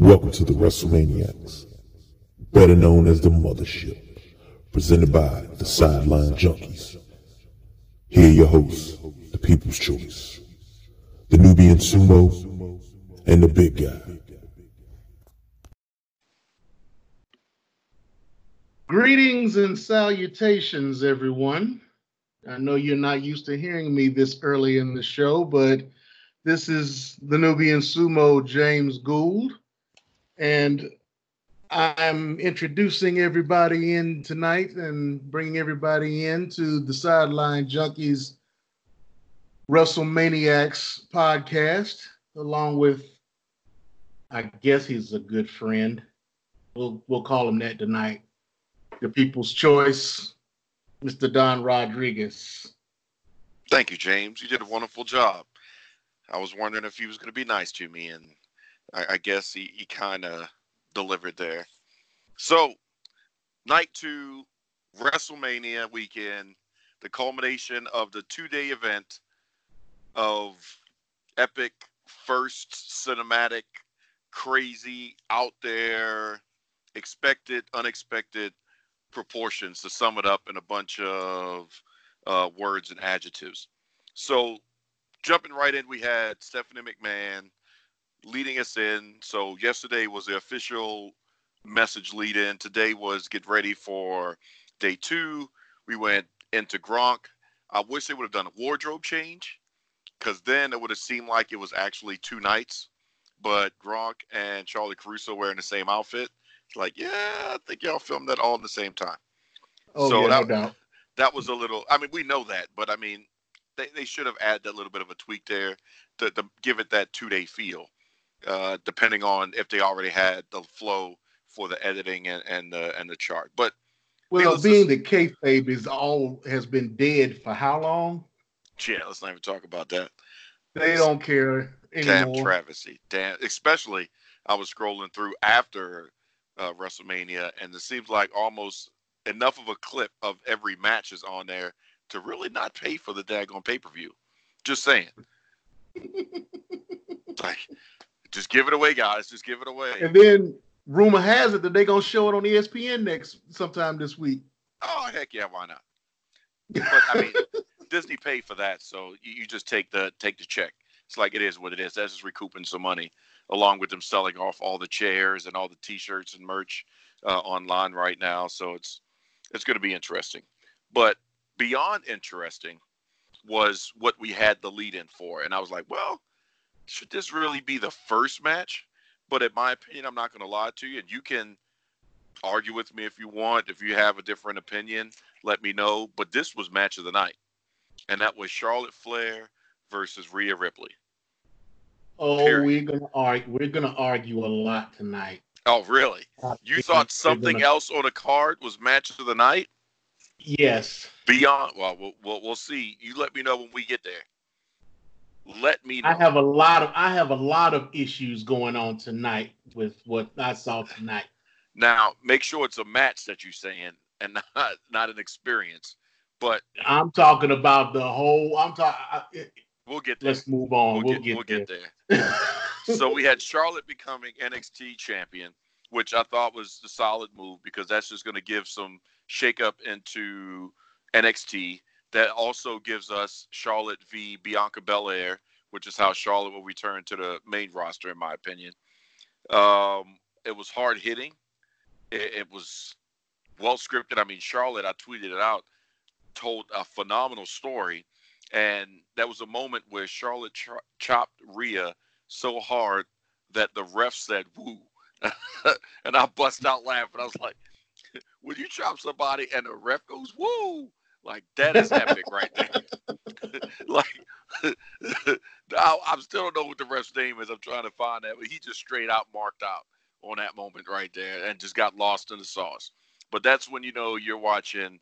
Welcome to the WrestleManiacs, better known as the Mothership, presented by the Sideline Junkies. Here your hosts, the People's Choice, the Nubian Sumo, and the Big Guy. Greetings and salutations, everyone. I know you're not used to hearing me this early in the show, but this is the Nubian Sumo James Gould, and I'm introducing everybody in tonight and bringing everybody in to the Sideline Junkies WrestleManiacs podcast, along with, I guess he's a good friend. We'll we'll call him that tonight. The People's Choice, Mr. Don Rodriguez. Thank you, James. You did a wonderful job. I was wondering if he was going to be nice to me, and I, I guess he, he kind of delivered there. So, night two, WrestleMania weekend, the culmination of the two day event of epic, first cinematic, crazy, out there, expected, unexpected proportions to sum it up in a bunch of uh, words and adjectives. So, jumping right in, we had Stephanie McMahon leading us in. So, yesterday was the official message lead in. Today was get ready for day two. We went into Gronk. I wish they would have done a wardrobe change because then it would have seemed like it was actually two nights. But Gronk and Charly Caruso wearing the same outfit. It's like, yeah, I think y'all filmed that all at the same time. Oh, So yeah, that- no doubt. That was a little. I mean, we know that, but I mean, they, they should have added that little bit of a tweak there to, to give it that two day feel. Uh, depending on if they already had the flow for the editing and, and the and the chart. But Well, being the kayfabe is all has been dead for how long? yeah, let's not even talk about that. They don't care Damn anymore. travesty. Damn. Especially, I was scrolling through after uh, WrestleMania, and it seems like almost enough of a clip of every match is on there to really not pay for the daggone pay per view. Just saying. like, just give it away, guys. Just give it away. and then rumor has it that they're gonna show it on ESPN next sometime this week. Oh heck yeah, why not? But I mean, Disney paid for that, so you, you just take the take the check. It's like it is what it is. That's just recouping some money, along with them selling off all the chairs and all the T-shirts and merch uh, online right now. So it's it's going to be interesting. But beyond interesting was what we had the lead in for, and I was like, well, should this really be the first match? But in my opinion, I'm not going to lie to you, and you can argue with me if you want. If you have a different opinion, let me know. But this was match of the night, and that was Charlotte Flair versus Rhea Ripley. Oh, Period. we're gonna argue. We're gonna argue a lot tonight. Oh, really? Uh, you thought something gonna- else on a card was match of the night? Yes, Beyond, well, we'll we'll, we'll see. You let me know when we get there. Let me know. I have a lot of I have a lot of issues going on tonight with what I saw tonight. now, make sure it's a match that you're saying, and not not an experience. But I'm talking about the whole. I'm talking. we'll get there. Let's move on. we'll, We'll, get, we'll get, get there. there. so we had Charlotte becoming NXT champion, which I thought was the solid move because that's just going to give some shakeup into NXT. That also gives us Charlotte v Bianca Belair, which is how Charlotte will return to the main roster, in my opinion. Um, it was hard hitting. It, it was well scripted. I mean, Charlotte, I tweeted it out, told a phenomenal story. And that was a moment where Charlotte cho- chopped Rhea so hard that the ref said woo. and I bust out laughing. I was like, when you chop somebody and the ref goes woo, like that is epic right there. like I, I still don't know what the ref's name is. I'm trying to find that, but he just straight out marked out on that moment right there and just got lost in the sauce. But that's when you know you're watching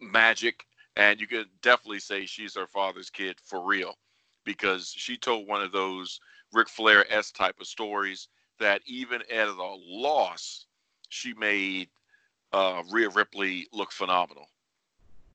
magic and you can definitely say she's her father's kid for real because she told one of those Ric Flair s type of stories that even at a loss, she made uh, Rhea Ripley look phenomenal,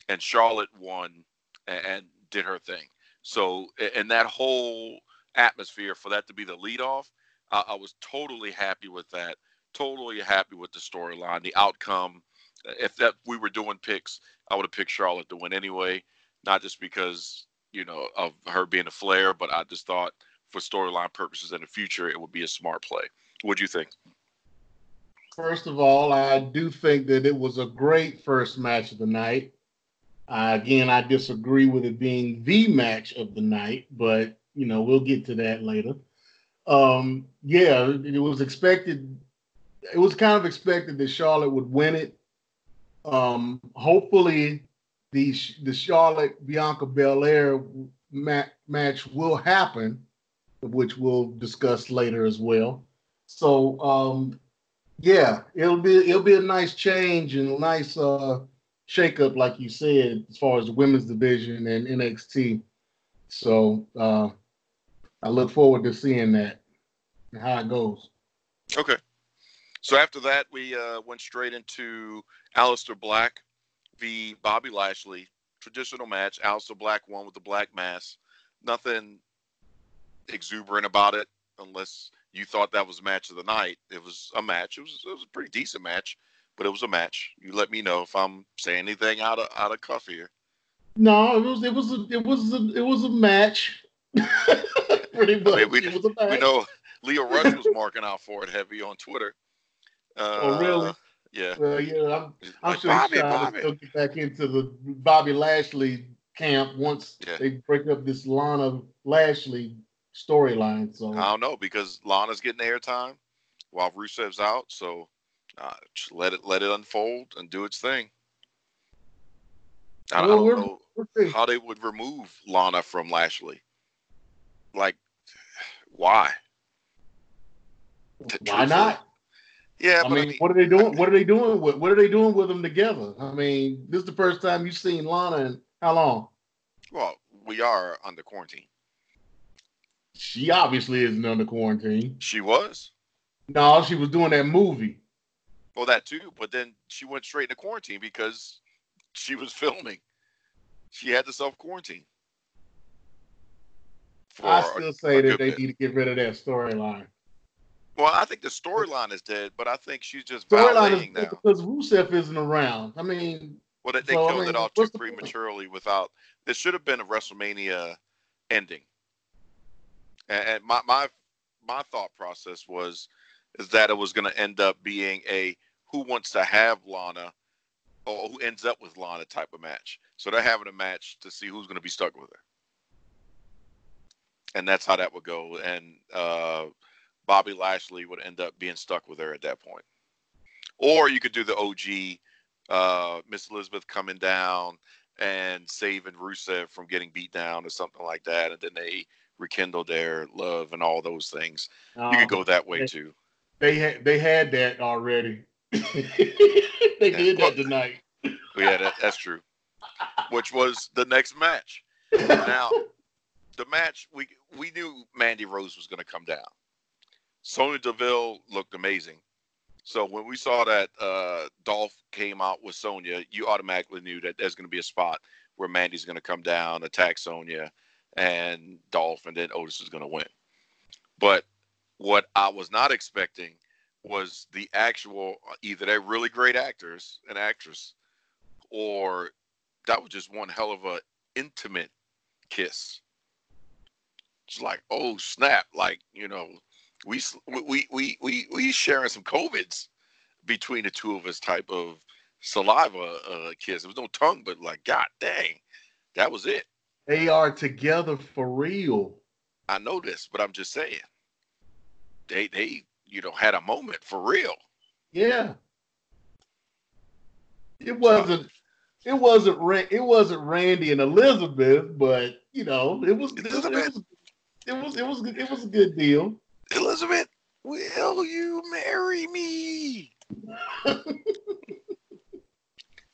and Charlotte won and, and did her thing. So, and that whole atmosphere for that to be the lead off, I, I was totally happy with that. Totally happy with the storyline, the outcome. If that we were doing picks, I would have picked Charlotte to win anyway. Not just because you know of her being a Flair, but I just thought for storyline purposes in the future, it would be a smart play. What do you think? First of all, I do think that it was a great first match of the night. Uh, again, I disagree with it being the match of the night, but you know we'll get to that later. Um, yeah, it was expected. It was kind of expected that Charlotte would win it. Um, hopefully, the the Charlotte Bianca Belair ma- match will happen, which we'll discuss later as well. So um, yeah, it'll be it'll be a nice change and a nice uh, shakeup, like you said, as far as the women's division and NXT. So uh, I look forward to seeing that and how it goes. Okay. So after that, we uh, went straight into Aleister Black v. Bobby Lashley. Traditional match. Aleister Black won with the black mass. Nothing exuberant about it, unless you thought that was match of the night. It was a match. It was it was a pretty decent match, but it was a match. You let me know if I'm saying anything out of out of cuff here. No, it was it was a, it was a, it was a match. pretty much. I mean, we, we know Lio Rush was marking out for it heavy on Twitter. Uh, oh really? Yeah. Well, yeah, I'm, I'm like, sure Bobby, he's trying to get back into the Bobby Lashley camp once yeah. they break up this Lana Lashley storyline. So I don't know because Lana's getting airtime while Rusev's out. So uh, just let it let it unfold and do its thing. I, well, I don't know we're, how they would remove Lana from Lashley. Like, why? Why not? Yeah, I mean, I mean, what are they doing? What are they doing with? What are they doing with them together? I mean, this is the first time you've seen Lana in how long? Well, we are under quarantine. She obviously isn't under quarantine. She was. No, she was doing that movie. Well, that too, but then she went straight into quarantine because she was filming. She had to self quarantine. I still say that they bit. need to get rid of that storyline. Well, I think the storyline is dead, but I think she's just validating now because Rusev isn't around. I mean, well, they, they so, killed I mean, it all too prematurely without. This should have been a WrestleMania ending. And, and my my my thought process was is that it was going to end up being a who wants to have Lana or who ends up with Lana type of match. So they're having a match to see who's going to be stuck with her. And that's how that would go. And uh, Bobby Lashley would end up being stuck with her at that point. Or you could do the OG uh, Miss Elizabeth coming down and saving Rusev from getting beat down or something like that, and then they rekindle their love and all those things. you could go that way too. They had they had that already. they yeah, did that tonight. yeah, that, that's true. Which was the next match. Now, the match we we knew Mandy Rose was going to come down. Sonya Deville looked amazing. So when we saw that uh, Dolph came out with Sonya, you automatically knew that there's going to be a spot where Mandy's going to come down, attack Sonya, and Dolph, and then Otis is going to win. But what I was not expecting was the actual either they're really great actors and actress, or that was just one hell of a intimate kiss. It's like, oh snap! Like you know, we we we we we sharing some covids between the two of us type of saliva uh, kiss. There was no tongue, but like, god dang, that was it. They are together for real. I know this, but I'm just saying. They they you know had a moment for real. Yeah. It wasn't it wasn't it wasn't Randy and Elizabeth, but you know, it was Elizabeth. It was it was it was, it was a good deal. Elizabeth, will you marry me?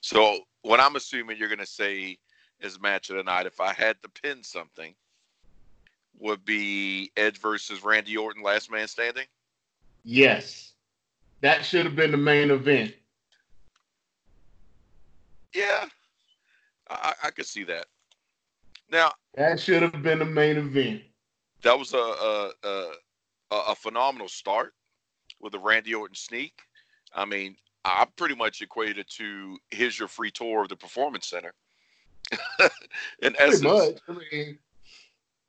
so, what I'm assuming you're going to say is match of the night, if I had to pin something, would be Edge versus Randy Orton, last man standing? Yes. That should have been the main event. Yeah, I, I could see that. Now, that should have been the main event. That was a, a, a a, phenomenal start with the Randy Orton sneak. I mean, I pretty much equated to here's your free tour of the performance center. In Pretty essence, much. I mean,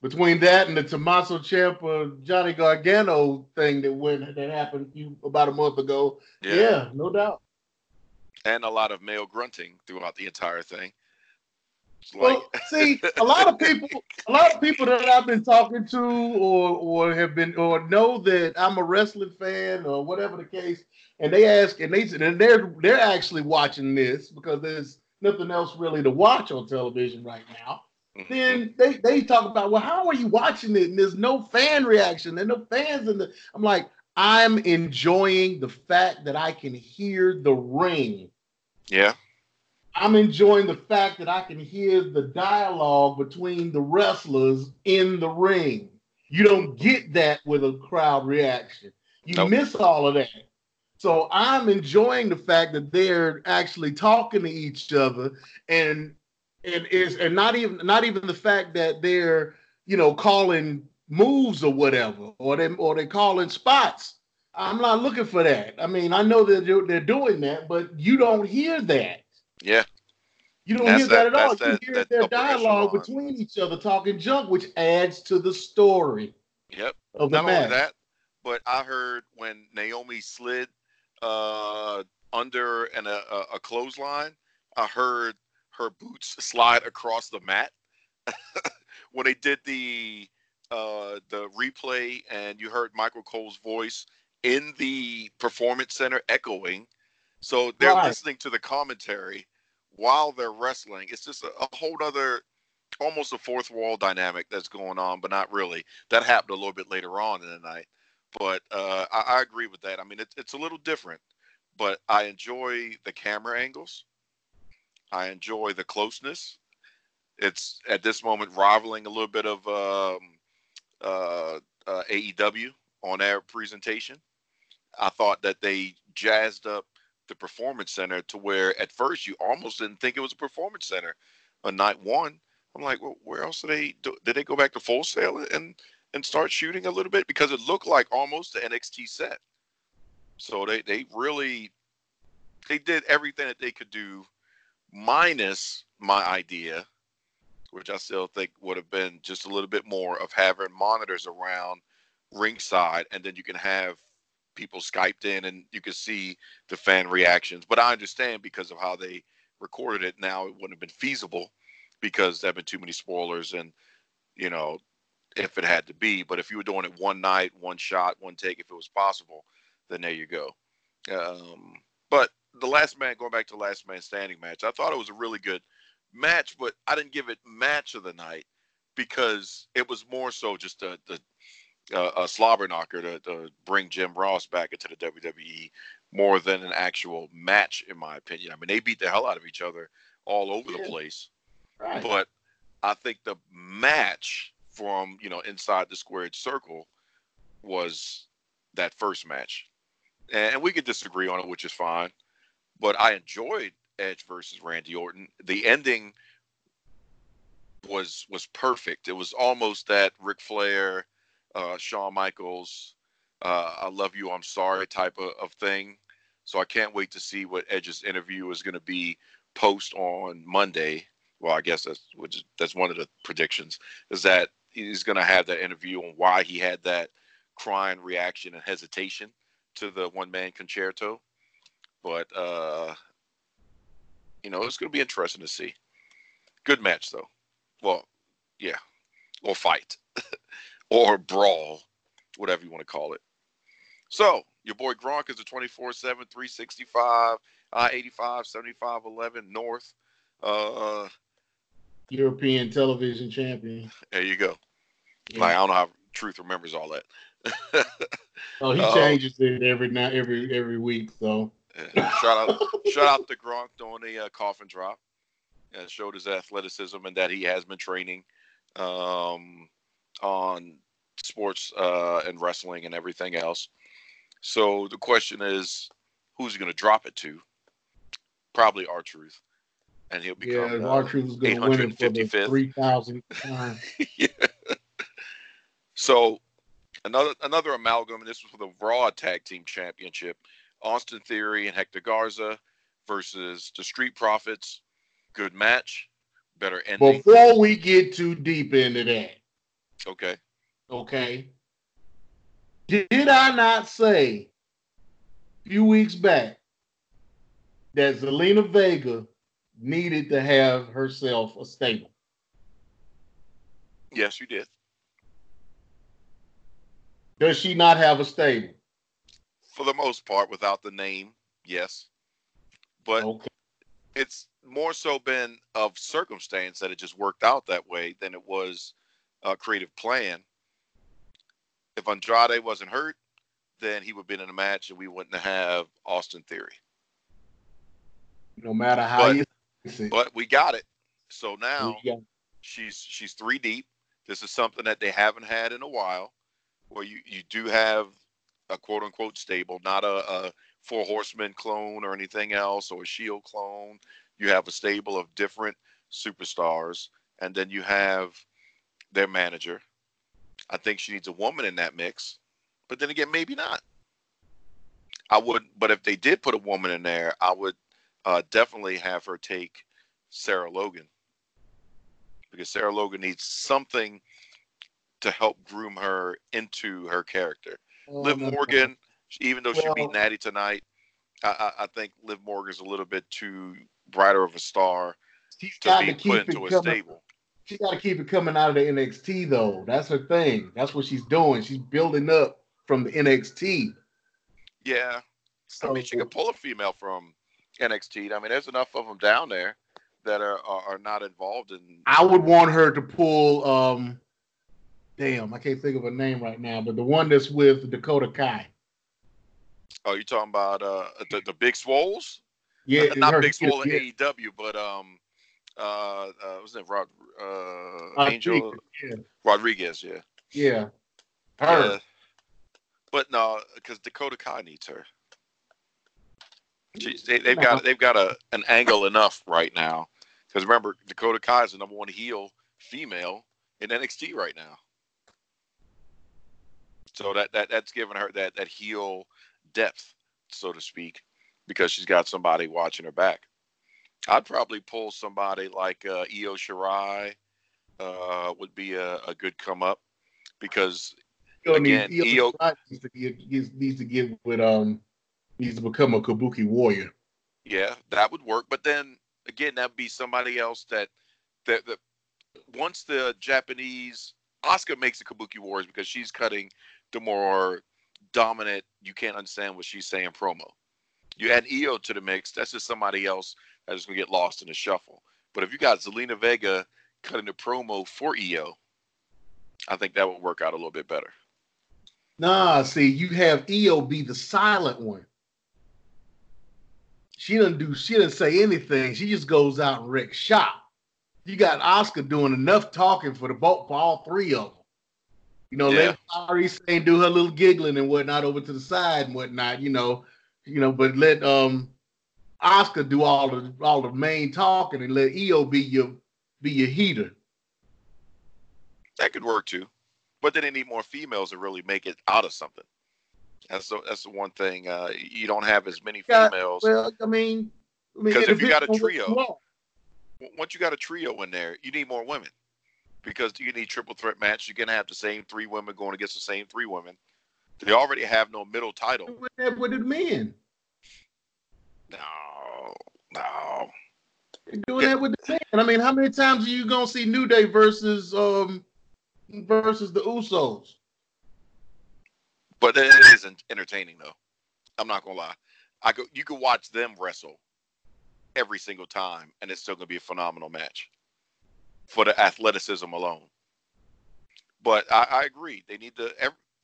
between that and the Tommaso Ciampa Johnny Gargano thing that went that happened a few, about a month ago. yeah. Yeah. no doubt. and a lot of male grunting throughout the entire thing. It's like, Well, see, a lot of people, a lot of people that I've been talking to, or or have been, or know that I'm a wrestling fan, or whatever the case, and they ask, and they and they're they're actually watching this because there's nothing else really to watch on television right now. Mhm. Then they they talk about, well, how are you watching it? And there's no fan reaction, and no fans in the. I'm like, I'm enjoying the fact that I can hear the ring. yeah, I'm enjoying the fact that I can hear the dialogue between the wrestlers in the ring. You don't get that with a crowd reaction. You Nope. miss all of that. So I'm enjoying the fact that they're actually talking to each other and and is and not even not even the fact that they're you know calling moves or whatever or they or they calling spots. I'm not looking for that. I mean, I know that they're, they're doing that, but you don't hear that. yeah, You don't That's hear that, that- at all. that's You hear that their dialogue echelon. between each other talking junk, which adds to the story yep. of the Not match. only that, but I heard when Naomi slid uh, under and a, a clothesline, I heard her boots slide across the mat. when they did the uh, the replay, and you heard Michael Cole's voice in the performance center echoing, so they're Right. listening to the commentary while they're wrestling. It's just a, a whole other, almost a fourth wall dynamic that's going on, but not really. That happened a little bit later on in the night. But uh, I, I agree with that. I mean, it, it's a little different, but I enjoy the camera angles. I enjoy the closeness. It's at this moment rivaling a little bit of um, uh, uh, AEW on their presentation. I thought that they jazzed up the performance center to where at first you almost didn't think it was a performance center on night one. I'm like, well, where else did they do? Did they go back to full sail and and start shooting a little bit because it looked like almost the NXT set. So they they really they did everything that they could do, minus my idea, which I still think would have been just a little bit more of having monitors around ringside, and then you can have people skyped in and you can see the fan reactions. But I understand because of how they recorded it. Now it wouldn't have been feasible because there have been too many spoilers and you know if it had to be. But if you were doing it one night, one shot, one take, if it was possible, then there you go. Um, the last man, going back to the last man standing match, I thought it was a really good match, but I didn't give it match of the night because it was more so just a, the uh, a slobber knocker to, to bring Jim Ross back into the WWE more than an actual match, in my opinion. I mean, they beat the hell out of each other all over the place Right. but I think the match from you know inside the squared circle was that first match, and we could disagree on it, which is fine. But I enjoyed Edge versus Randy Orton. The ending was was perfect. It was almost that Ric Flair, uh, Shawn Michaels, uh, "I love you, I'm sorry" type of, of thing. So I can't wait to see what Edge's interview is going to be post on Monday well, I guess that's which that's one of the predictions is that he's going to have that interview on why he had that crying reaction and hesitation to the one man concerto. But uh, you know, it's going to be interesting to see. Good match though. Well, yeah, or fight, or brawl, whatever you want to call it. So your boy Gronk is a 24/7, 365, I-85, 75, 11 North. Uh, European television champion. There you go. Yeah. Like I don't know how Truth remembers all that. oh, he Oh. changes it every night, every every week. So Yeah. shout out, shout out to Gronk doing the uh, coffin drop, and showed his athleticism and that he has been training um, on sports uh, and wrestling and everything else. So the question is, who's going to drop it to? Probably our Truth, and he'll yeah, become uh, our truth is going to win for the 855th. three thousandth time. yeah. So another another amalgam, and this was for the Raw Tag Team Championship. Austin Theory and Hector Garza versus the Street Profits. Good match. Better ending. Before we get too deep into that, Okay. okay? Did I not say a few weeks back that Zelina Vega needed to have herself a stable? Yes, you did. Does she not have a stable? For the most part, without the name, yes. But Okay. it's more so been of circumstance that it just worked out that way than it was a creative plan. If Andrade wasn't hurt, then he would have been in a match and we wouldn't have Austin Theory. No matter how But-. But we got it. So now she's she's three deep. This is something that they haven't had in a while, where you you do have a quote unquote stable, not a, a four horsemen clone or anything else or a shield clone. You have a stable of different superstars, and then you have their manager. I think she needs a woman in that mix, but then again, maybe not. I would, but if they did put a woman in there, I would uh, definitely have her take Sarah Logan because Sarah Logan needs something to help groom her into her character. Liv. Morgan, even though she beat Natty tonight, I, I, I think Liv Morgan's a little bit too brighter of a star She's to be to put into a coming. stable. She got to keep it coming out of the NXT though. That's her thing. That's what she's doing. She's building up from the NXT. Yeah, So I mean, she could pull a female from NXT. I mean, there's enough of them down there that are are, are not involved in. I would want her to pull. um Damn, I can't think of a name right now, but the one that's with Dakota Kai. Oh, you talking about uh the, the big swoles? Yeah, Uh, not her- big swole yeah, AEW, but um, uh, uh, was it Rod, uh, Rodriguez, Angel Yeah, Rodriguez? Yeah, yeah, her. Yeah. But no, because Dakota Kai needs her. She, they, they've got they've got a an angle enough right now. Because remember, Dakota Kai is the number one heel female in NXT right now. So that, that that's giving her that that heel depth, so to speak, because she's got somebody watching her back. I'd probably pull somebody like uh, Io Shirai uh, would be a, a good come up because again, needs, Io- Io needs to give needs, needs to give with um needs to become a Kabuki warrior. Yeah, that would work. But then again, that'd be somebody else that that, that once the Japanese Asuka makes the Kabuki Wars because she's cutting the more dominant, you can't understand what she's saying promo. You add Io to the mix, that's just somebody else that's gonna get lost in the shuffle. But if you got Zelina Vega cutting the promo for Io, I think that would work out a little bit better. Nah, see, you have Io be the silent one. She doesn't do she doesn't say anything. She just goes out and wrecks shop. You got Asuka doing enough talking for the both for all three of them. You know, Yeah. let Kairi Sane do her little giggling and whatnot over to the side and whatnot, you know, you know, but let um Asuka do all the all the main talking and let Io be your be your heater. That could work too. But then they need more females to really make it out of something. That's the, that's the one thing. Uh, you don't have as many Yeah, females. Well, I mean, I mean, if you got a depends on what trio, Once you got a trio in there, you need more women because you need triple threat match. You're gonna have the same three women going against the same three women. They already have no middle title. with that with the men. No, no. They're doing that with the men. I mean, how many times are you gonna see New Day versus um versus the Usos? But it isn't entertaining though. I'm not gonna lie. I could You could watch them wrestle every single time, and it's still gonna be a phenomenal match for the athleticism alone. But I, I agree. They need to.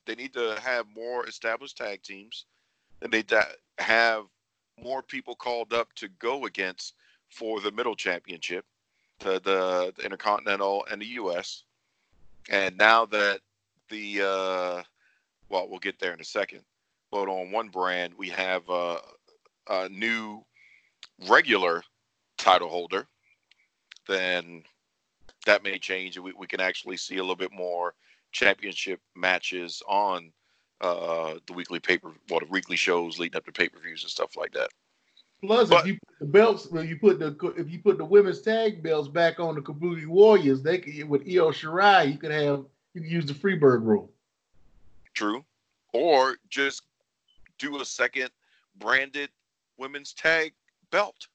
They need to have more established tag teams, and they have more people called up to go against for the middle championship, the the, the intercontinental and the U.S. And now that the uh, well, we'll get there in a second. But on one brand, we have uh, a new regular title holder. Then that may change, and we, we can actually see a little bit more championship matches on uh, the weekly paper, well, the weekly shows leading up to pay per views and stuff like that. Plus, But- if you put the belts, when you put the if you put the women's tag belts back on the Kabuki Warriors, they could with Io Shirai, you could have you could use the Freebird rule. True. Or just do a second branded women's tag belt.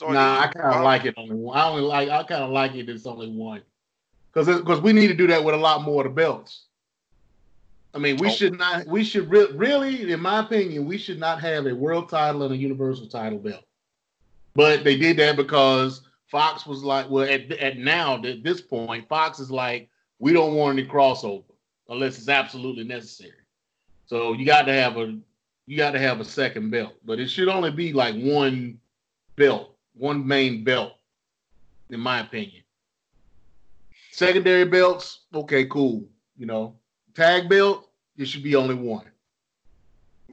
Nah, I kind of like it only one. I only like I kind of like it. It's only one because because we need to do that with a lot more of the belts. I mean, we Oh. should not. We should re- really, in my opinion, we should not have a world title and a universal title belt. But they did that because Fox was like, well, at, at now at this point, Fox is like, we don't want any crossover unless it's absolutely necessary. So you got to have a you got to have a second belt, but it should only be like one belt, one main belt, in my opinion. Secondary belts, okay, cool. You know, tag belt, it should be only one.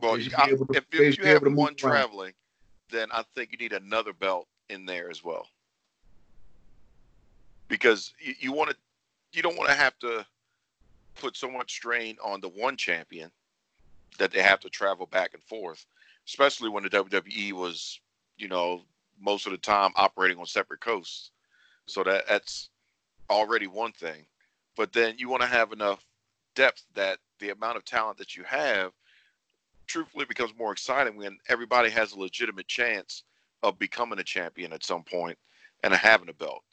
Well, should I- to- if, if you have able to move one around. traveling, then I think you need another belt in there as well. Because you, you want to, you don't want to have to put so much strain on the one champion that they have to travel back and forth, especially when the WWE was, you know, most of the time operating on separate coasts. So that that's already one thing. But then you want to have enough depth that the amount of talent that you have truthfully becomes more exciting when everybody has a legitimate chance of becoming a champion at some point and having a belt.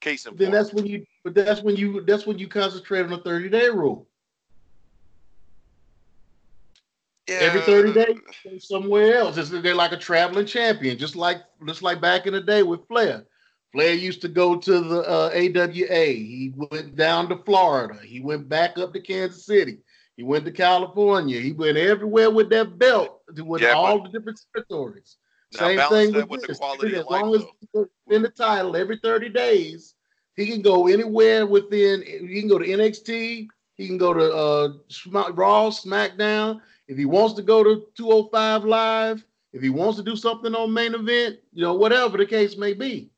Case in Then point, that's when you, but that's when you, that's when you concentrate on the thirty day rule. Every 30 days, somewhere else. It's, they're like a traveling champion, just like just like back in the day with Flair. Flair used to go to the uh, AWA. He went down to Florida. He went back up to Kansas City. He went to California. He went everywhere with that belt to with Yeah, all the different territories. Same thing with, with the this. quality as of life, long as in the title every 30 days, he can go anywhere within. He can go to NXT. He can go to uh, Raw, SmackDown. If he wants to go to 205 Live, if he wants to do something on main event, you know, whatever the case may be.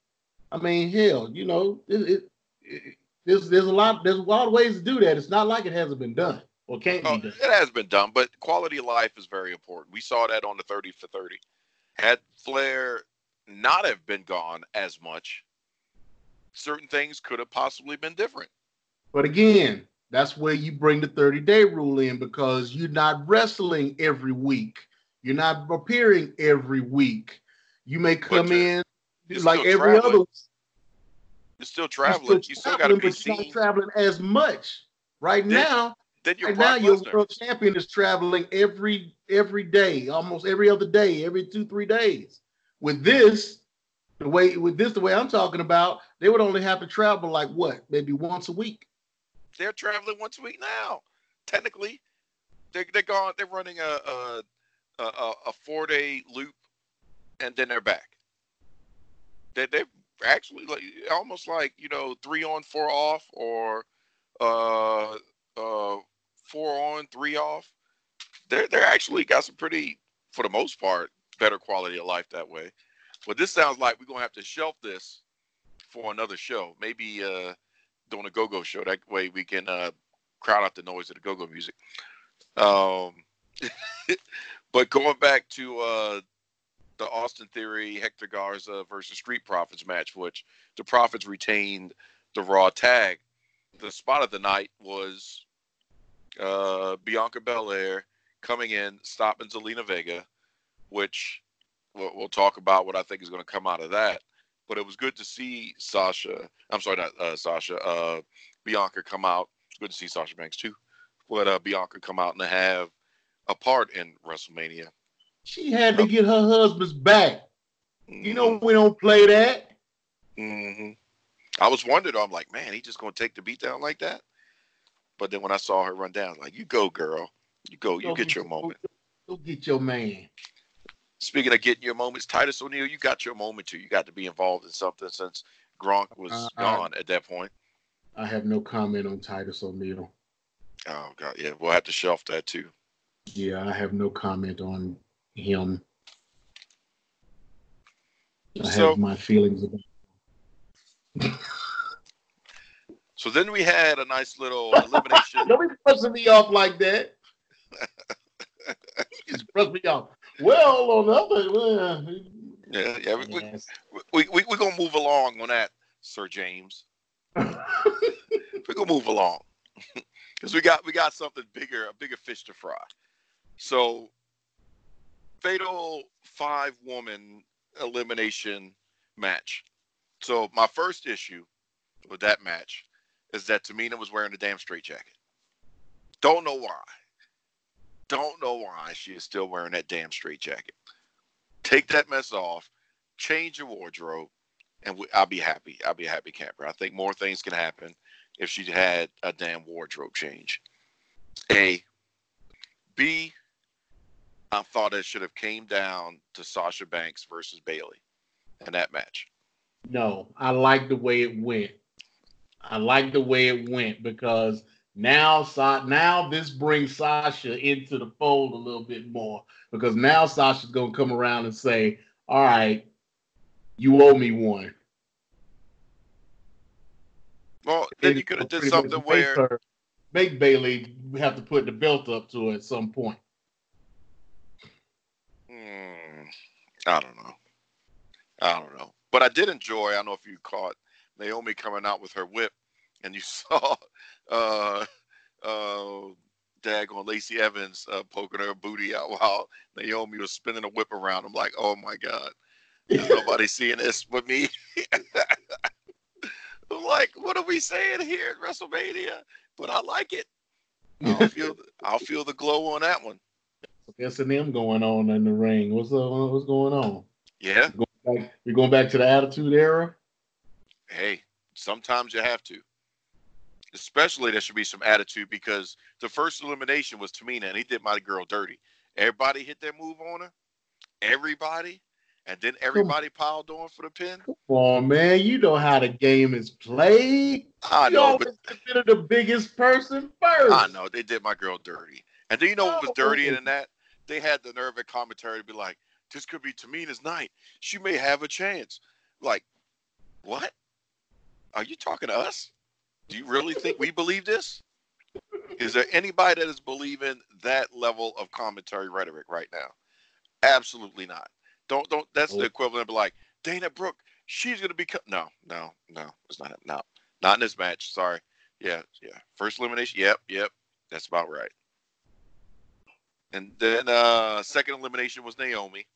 I mean, hell, you know, it, it, it, there's there's a lot there's a lot of ways to do that. It's not like it hasn't been done or can't Oh, be done. it has been done, but quality of life is very important. We saw that on the 30 for 30. Had Flair not have been gone as much, certain things could have possibly been different. But again, that's where you bring the 30 day rule in because you're not wrestling every week. You're not appearing every week. You may come in like every traveling. other You're still traveling. you still got to be but you're not traveling as much. Right Then- now, Then you're right now your world champion is traveling every every day, almost every other day, every two, three days. With this, the way with this, the way I'm talking about, they would only have to travel like what, maybe once a week. They're traveling once a week now. Technically, they're they're gone. They're running a a a, a- four day loop, and then they're back. They they're actually like almost like you know three on four off or uh uh four on three off. They're they're actually got some pretty for the most part better quality of life that way. But this sounds like we're gonna have to shelf this for another show. Maybe uh doing a go-go show. That way we can uh, crowd out the noise of the go-go music. Um, but going back to uh, the Austin Theory Hector Garza versus Street Profits match, which the Profits retained the Raw tag. The spot of the night was uh, Bianca Belair coming in, stopping Zelina Vega, which we'll, we'll talk about what I think is going to come out of that but it was good to see Sasha. I'm sorry, not uh, Sasha. Uh, Bianca come out. Good to see Sasha Banks too. But uh, Bianca come out and have a part in WrestleMania. She had to get her husband's back. You know we don't play that. hmm I was wondering. I'm like, man, he just gonna take the beat down like that. But then when I saw her run down, like, you go, girl. You go. You Go get your moment. Go get your man. Speaking of getting your moments, Titus O'Neil, you got your moment too. You got to be involved in something since Gronk was Uh, gone at that point. I have no comment on Titus O'Neil. Oh God, yeah, we'll have to shelf that too. Yeah, I have no comment on him. I So- have my feelings about. So then we had a nice little elimination. Don't be pressing me off like that. just press me off. Well, on the other, well, yeah, yeah, we, yes. we, we, we're gonna move along on that, Sir James. we're gonna move along because we got we got something bigger, a bigger fish to fry. So, fatal five woman elimination match. So my first issue with that match is that Tamina was wearing a damn straight jacket. Don't know why. Don't know why she is still wearing that damn straight jacket. Take that mess off, change your wardrobe, and we, I'll be happy. I'll be a happy camper. I think more things can happen if she had a damn wardrobe change. A. B. I thought it should have came down to Sasha Banks versus Bayley in that match. No, I like the way it went. I like the way it went because now Sa- now this brings Sasha into the fold a little bit more because now Sasha's gonna come around and say, "All right, you owe me one." Well, then you could have much something where her- make Bayley have to put the belt up to her at some point. Hmm, I don't know. I don't know. But I did enjoy. I don't know if you caught Naomi coming out with her whip, and you saw uh, uh, daggone Lacey Evans uh, poking her booty out while Naomi was spinning a whip around. I'm like, oh my god, is nobody seeing this but me? I'm like, what are we saying here at WrestleMania? But I like it. I'll feel I'll feel the glow on that one. S and M going on in the ring. What's up? What's going on? Yeah. Like, we're going back to the Attitude Era. hey, sometimes you have to. Especially there should be some attitude because the first elimination was Tamina and he did my girl dirty. Everybody hit their move on her. Everybody. And then everybody piled on for the pin. Come on, man. You know how the game is played. I you know, but consider the biggest person first. I know they did my girl dirty. And do you know what was dirtier than oh. that? They had the nerve at commentary to be like, this could be Tamina's night. She may have a chance. Like, what? Are you talking to us? Do you really think we believe this? Is there anybody that is believing that level of commentary rhetoric right now? Absolutely not. Don't don't. That's the equivalent of like Dana Brooke. She's gonna be. No, no, no. It's not. No, not in this match. Sorry. Yeah, yeah. First elimination. Yep, yep. That's about right. And then uh second elimination was Naomi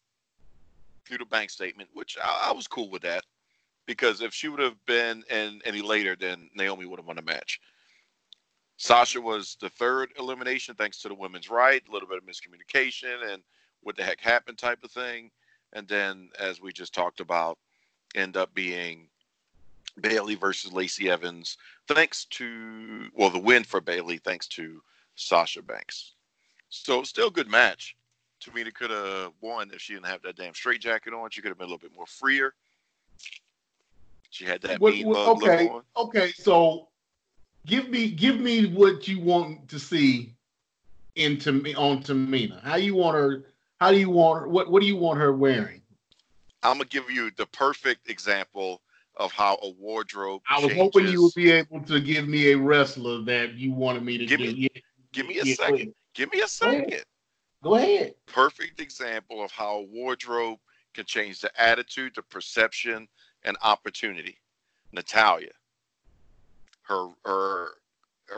through the bank statement, which I, I was cool with that because if she would have been in any later, then Naomi would have won the match. Sasha was the third elimination thanks to the women's right, a little bit of miscommunication and what the heck happened type of thing. And then, as we just talked about, end up being Bayley versus Lacey Evans, thanks to well the win for Bayley, thanks to Sasha Banks. So still a good match. Tamina could have won if she didn't have that damn straight jacket on. She could have been a little bit more freer. She had that What- mean what- okay, okay. So give me give me what you want to see into me on Tamina. How you want her? How do you want her? What What do you want her wearing? I'm gonna give you the perfect example of how a wardrobe. I was changes. hoping you would be able to give me a wrestler that you wanted me to Give give. me- Yeah, Give me a yeah, second. Give me a second. Go ahead. perfect example of how a wardrobe can change the attitude, the perception, and opportunity. Natalya, her her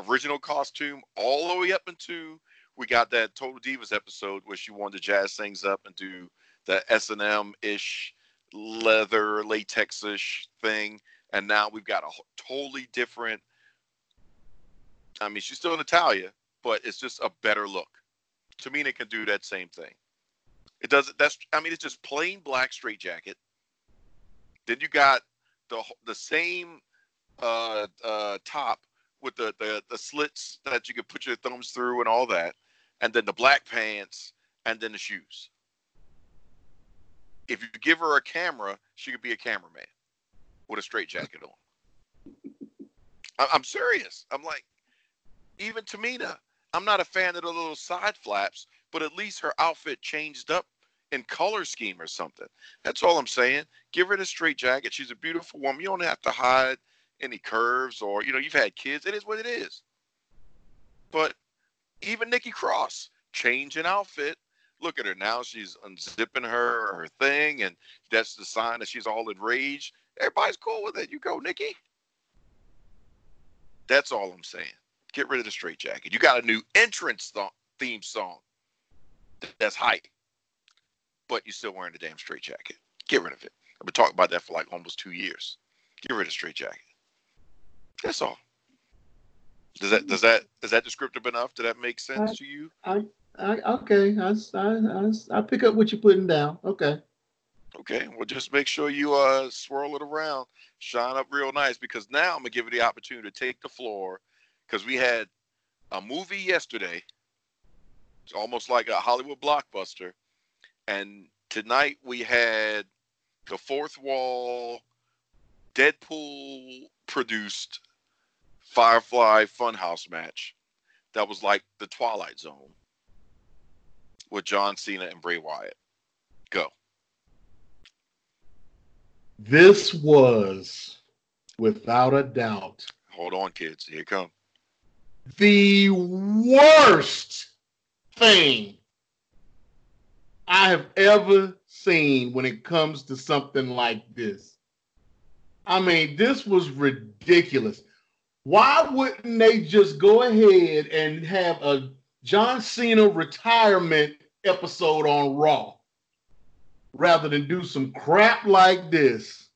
original costume, all the way up into we got that Total Divas episode where she wanted to jazz things up and do the S and M ish leather latex ish thing, and now we've got a totally different. I mean, she's still Natalya, but it's just a better look. Tamina can do that same thing. It doesn't. That's. I mean, it's just plain black straight jacket. Then you got the the same uh, uh, top with the, the the slits that you could put your thumbs through and all that, and then the black pants and then the shoes. If you give her a camera, she could be a cameraman with a straight jacket on. I- I'm serious. I'm like, even Tamina. I'm not a fan of the little side flaps, but at least her outfit changed up in color scheme or something. That's all I'm saying. Give her the straight jacket. She's a beautiful woman. You don't have to hide any curves or you know you've had kids. It is what it is. But even Nikki Cross, change in outfit. Look at her now. She's unzipping her her thing, and that's the sign that she's all enraged. Everybody's cool with it. You go, Nikki. That's all I'm saying. Get rid of the straight jacket. You got a new entrance th- theme song. That's hype. But you're still wearing the damn straight jacket. Get rid of it. I've been talking about that for like almost two years. Get rid of straight jacket. That's all. Does that does that is that descriptive enough? Did that make sense I, to you? I, I okay. I, I, I, I pick up what you're putting down. Okay. Okay. Well, just make sure you uh swirl it around, shine up real nice, because now I'm gonna give you the opportunity to take the floor, because we had a movie yesterday. It's almost like a Hollywood blockbuster, and tonight we had the fourth wall, Deadpool produced Firefly Funhouse match that was like the Twilight Zone with John Cena and Bray Wyatt. Go. This was, without a doubt, Hold on, kids. Here it come. the worst thing I have ever seen when it comes to something like this. I mean, this was ridiculous. Why wouldn't they just go ahead and have a John Cena retirement episode on Raw rather than do some crap like this?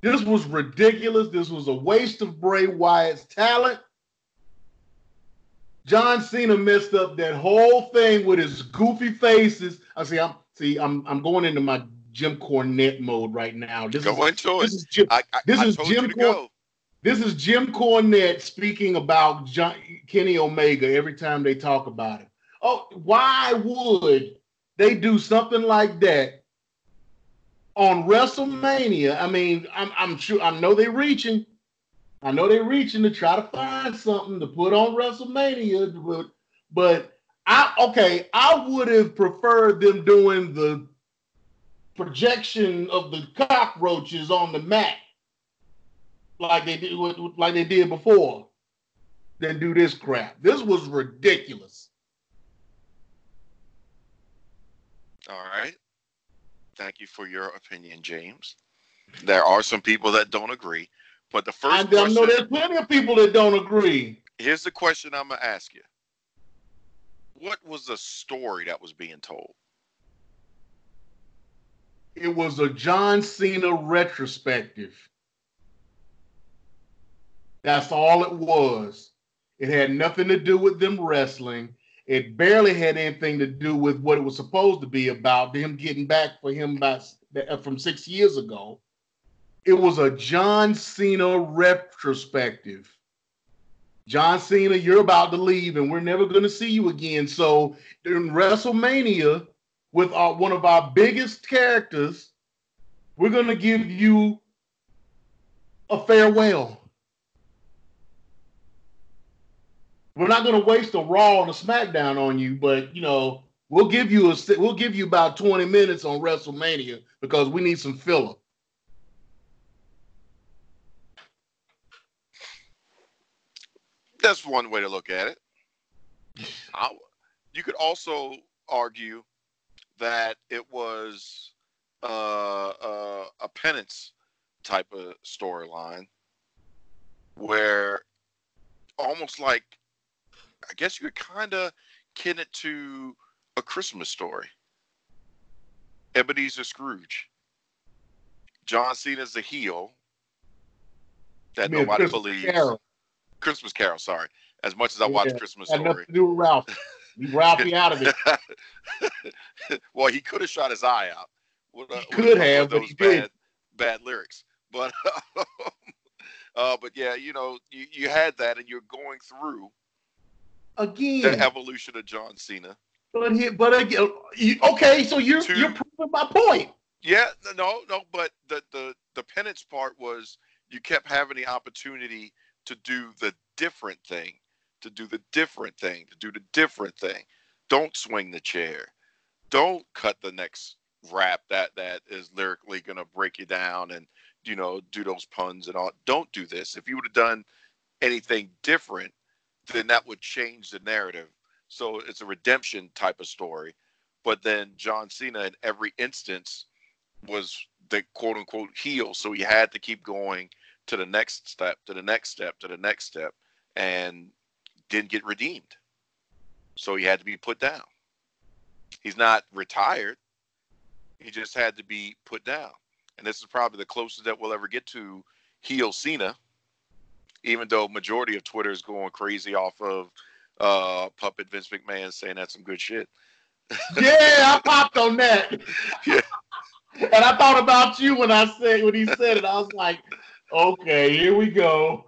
This was ridiculous. This was a waste of Bray Wyatt's talent. John Cena messed up that whole thing with his goofy faces. I see. I'm see. I'm I'm going into my Jim Cornette mode right now. This Go is this is Jim. I, I, this I is Jim you to Cor- go. This is Jim Cornette speaking about John, Kenny Omega every time they talk about him. Oh, why would they do something like that on WrestleMania? I mean, I'm, I'm sure I know they're reaching. I know they're reaching to try to find something to put on WrestleMania, but, but I okay, I would have preferred them doing the projection of the cockroaches on the mat like they did like they did before than do this crap. This was ridiculous. All right. Thank you for your opinion, James. There are some people that don't agree, but the first I, I know there's plenty of people that don't agree. here's the question I'm gonna ask you: What was the story that was being told? It was a John Cena retrospective. That's all it was. It had nothing to do with them wrestling. It barely had anything to do with what it was supposed to be about, him getting back for him by, uh, from six years ago. It was a John Cena retrospective. John Cena, you're about to leave, and we're never going to see you again. So in WrestleMania, with our, one of our biggest characters, we're going to give you a farewell. We're not going to waste a Raw and a SmackDown on you, but you know we'll give you a we'll give you about 20 minutes on WrestleMania because we need some filler. That's one way to look at it. I, you could also argue that it was uh, uh, a penance type of storyline where almost like I guess you could kind of kin it to a Christmas story. Ebenezer Scrooge. John Cena's the heel that You mean nobody believes. Carol. Christmas Carol, sorry. As much as I watch Yeah, Christmas Story. nothing to do with Ralph. You Ralphie out of it. well, he could have shot his eye out. Uh, He could a couple have, but those he bad, didn't. bad lyrics. But, uh, but yeah, you know, you, you had that, and you're going through Again, the evolution of John Cena. but he, but again, you, okay. So you're To- you're proving my point. Yeah, no, no, but the the the penance part was you kept having the opportunity to do the different thing, to do the different thing, to do the different thing. Don't swing the chair. Don't cut the next rap that that is lyrically gonna break you down and you know, do those puns and all. Don't do this. If you would have done anything different, then that would change the narrative. So it's a redemption type of story. But then John Cena in every instance was the quote unquote heel. So he had to keep going to the next step, to the next step, to the next step, and didn't get redeemed. So he had to be put down. He's not retired. He just had to be put down. And this is probably the closest that we'll ever get to heel Cena, even though majority of Twitter is going crazy off of uh, puppet Vince McMahon saying that's some good shit. yeah, I popped on that. Yeah. And I thought about you when I said when he said it. I was like, okay, here we go.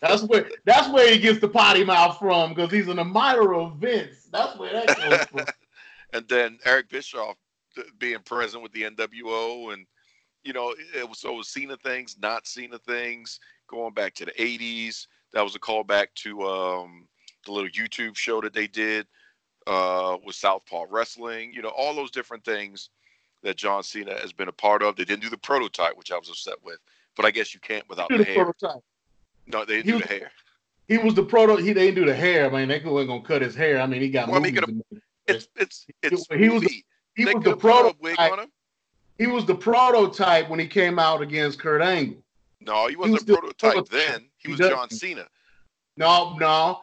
that's where that's where he gets the potty mouth from because he's an admirer of Vince. That's where that comes from. and then Eric Bischoff being present with the NWO and you know it was so it was Cena things, not Cena things, going back to the '80s. That was a callback to um, the little YouTube show that they did uh, with Southpaw Wrestling. You know all those different things that John Cena has been a part of. They didn't do the prototype, which I was upset with, but I guess you can't without the, the, hair. Prototype. No, they didn't he do was, the hair. He was the proto. He they didn't do the hair. I mean, they weren't gonna cut his hair. I mean, he got. Well, I mean, it's it's it's. He, he was the, he was the prototype. He was the prototype when he came out against Kurt Angle. No, he wasn't he was a prototype, prototype then. He was John Cena. No, no.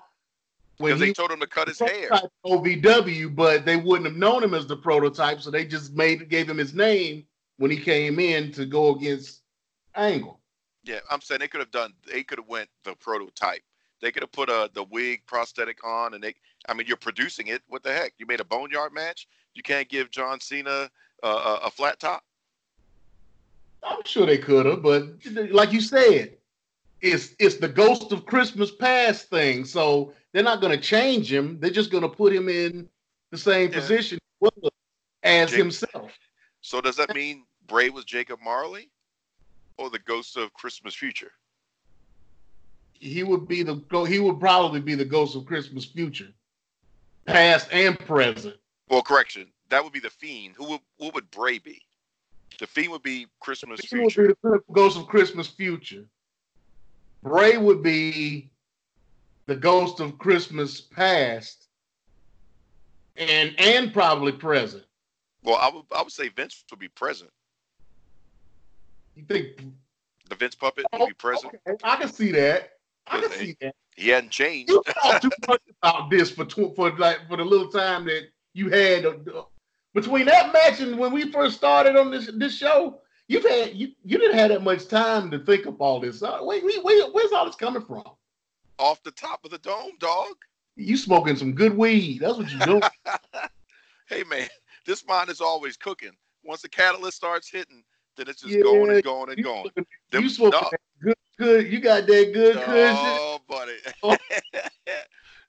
Because they told him to cut his hair. OVW, but they wouldn't have known him as the prototype, so they just made gave him his name when he came in to go against Angle. Yeah, I'm saying they could have done. They could have went the prototype. They could have put a the wig prosthetic on, and they. I mean, you're producing it. What the heck? You made a boneyard match. You can't give John Cena uh, a, a flat top. I'm sure they could have, but like you said, it's it's the ghost of Christmas past thing. So they're not going to change him. They're just going to put him in the same yeah. position as Jacob. himself. So does that mean Bray was Jacob Marley? or the ghost of Christmas future? He would be the he would probably be the ghost of Christmas future, past and present. Well, correction, that would be the fiend. Who would what would Bray be? The fiend would be Christmas the future. Would be the ghost of Christmas future. Bray would be the ghost of Christmas past, and and probably present. Well, I would I would say Vince would be present. You think the Vince puppet will be present? Okay. I can see that. I can see that. He hadn't changed. You talked too much about this for tw- for like for the little time that you had uh, between that match and when we first started on this this show. You've had you you didn't have that much time to think of all this. Uh, wait, wait, wait, where's all this coming from? Off the top of the dome, dog. You smoking some good weed. That's what you doing. hey man, this mind is always cooking. Once the catalyst starts hitting, then it's just yeah, going and going and going. you smoking no. good, good. You got that good Oh, buddy. Oh.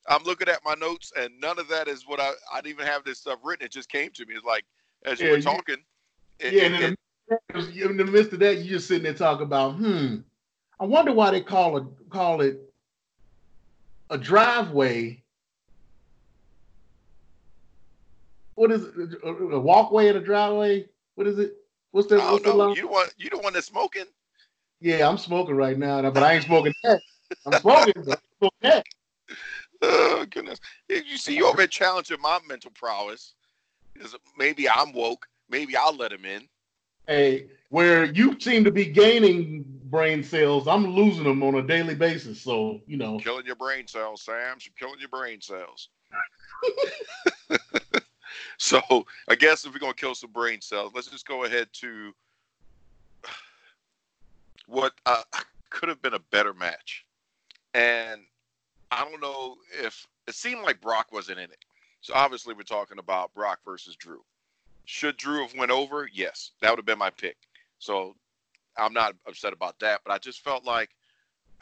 I'm looking at my notes, and none of that is what I. I didn't even have this stuff written. It just came to me. It's like as you were talking. You, it, yeah, and in, the, in the midst of that, you're just sitting there talking about, hmm. I wonder why they call it call it a driveway. What is it? A walkway and a driveway? What is it? What's the? What's the You want you don't want to smoking? Yeah, I'm smoking right now, but I ain't smoking that. I'm smoking, but I'm smoking that. Oh goodness! You see, you over there challenging my mental prowess. Maybe I'm woke. Maybe I'll let him in. Hey, where you seem to be gaining brain cells, I'm losing them on a daily basis. So you know, killing your brain cells, Sam. You're killing your brain cells. so I guess if we're gonna kill some brain cells, let's just go ahead to what uh, could have been a better match. And I don't know if it seemed like Brock wasn't in it. So obviously we're talking about Brock versus Drew. Should Drew have went over? Yes, that would have been my pick. So I'm not upset about that, but I just felt like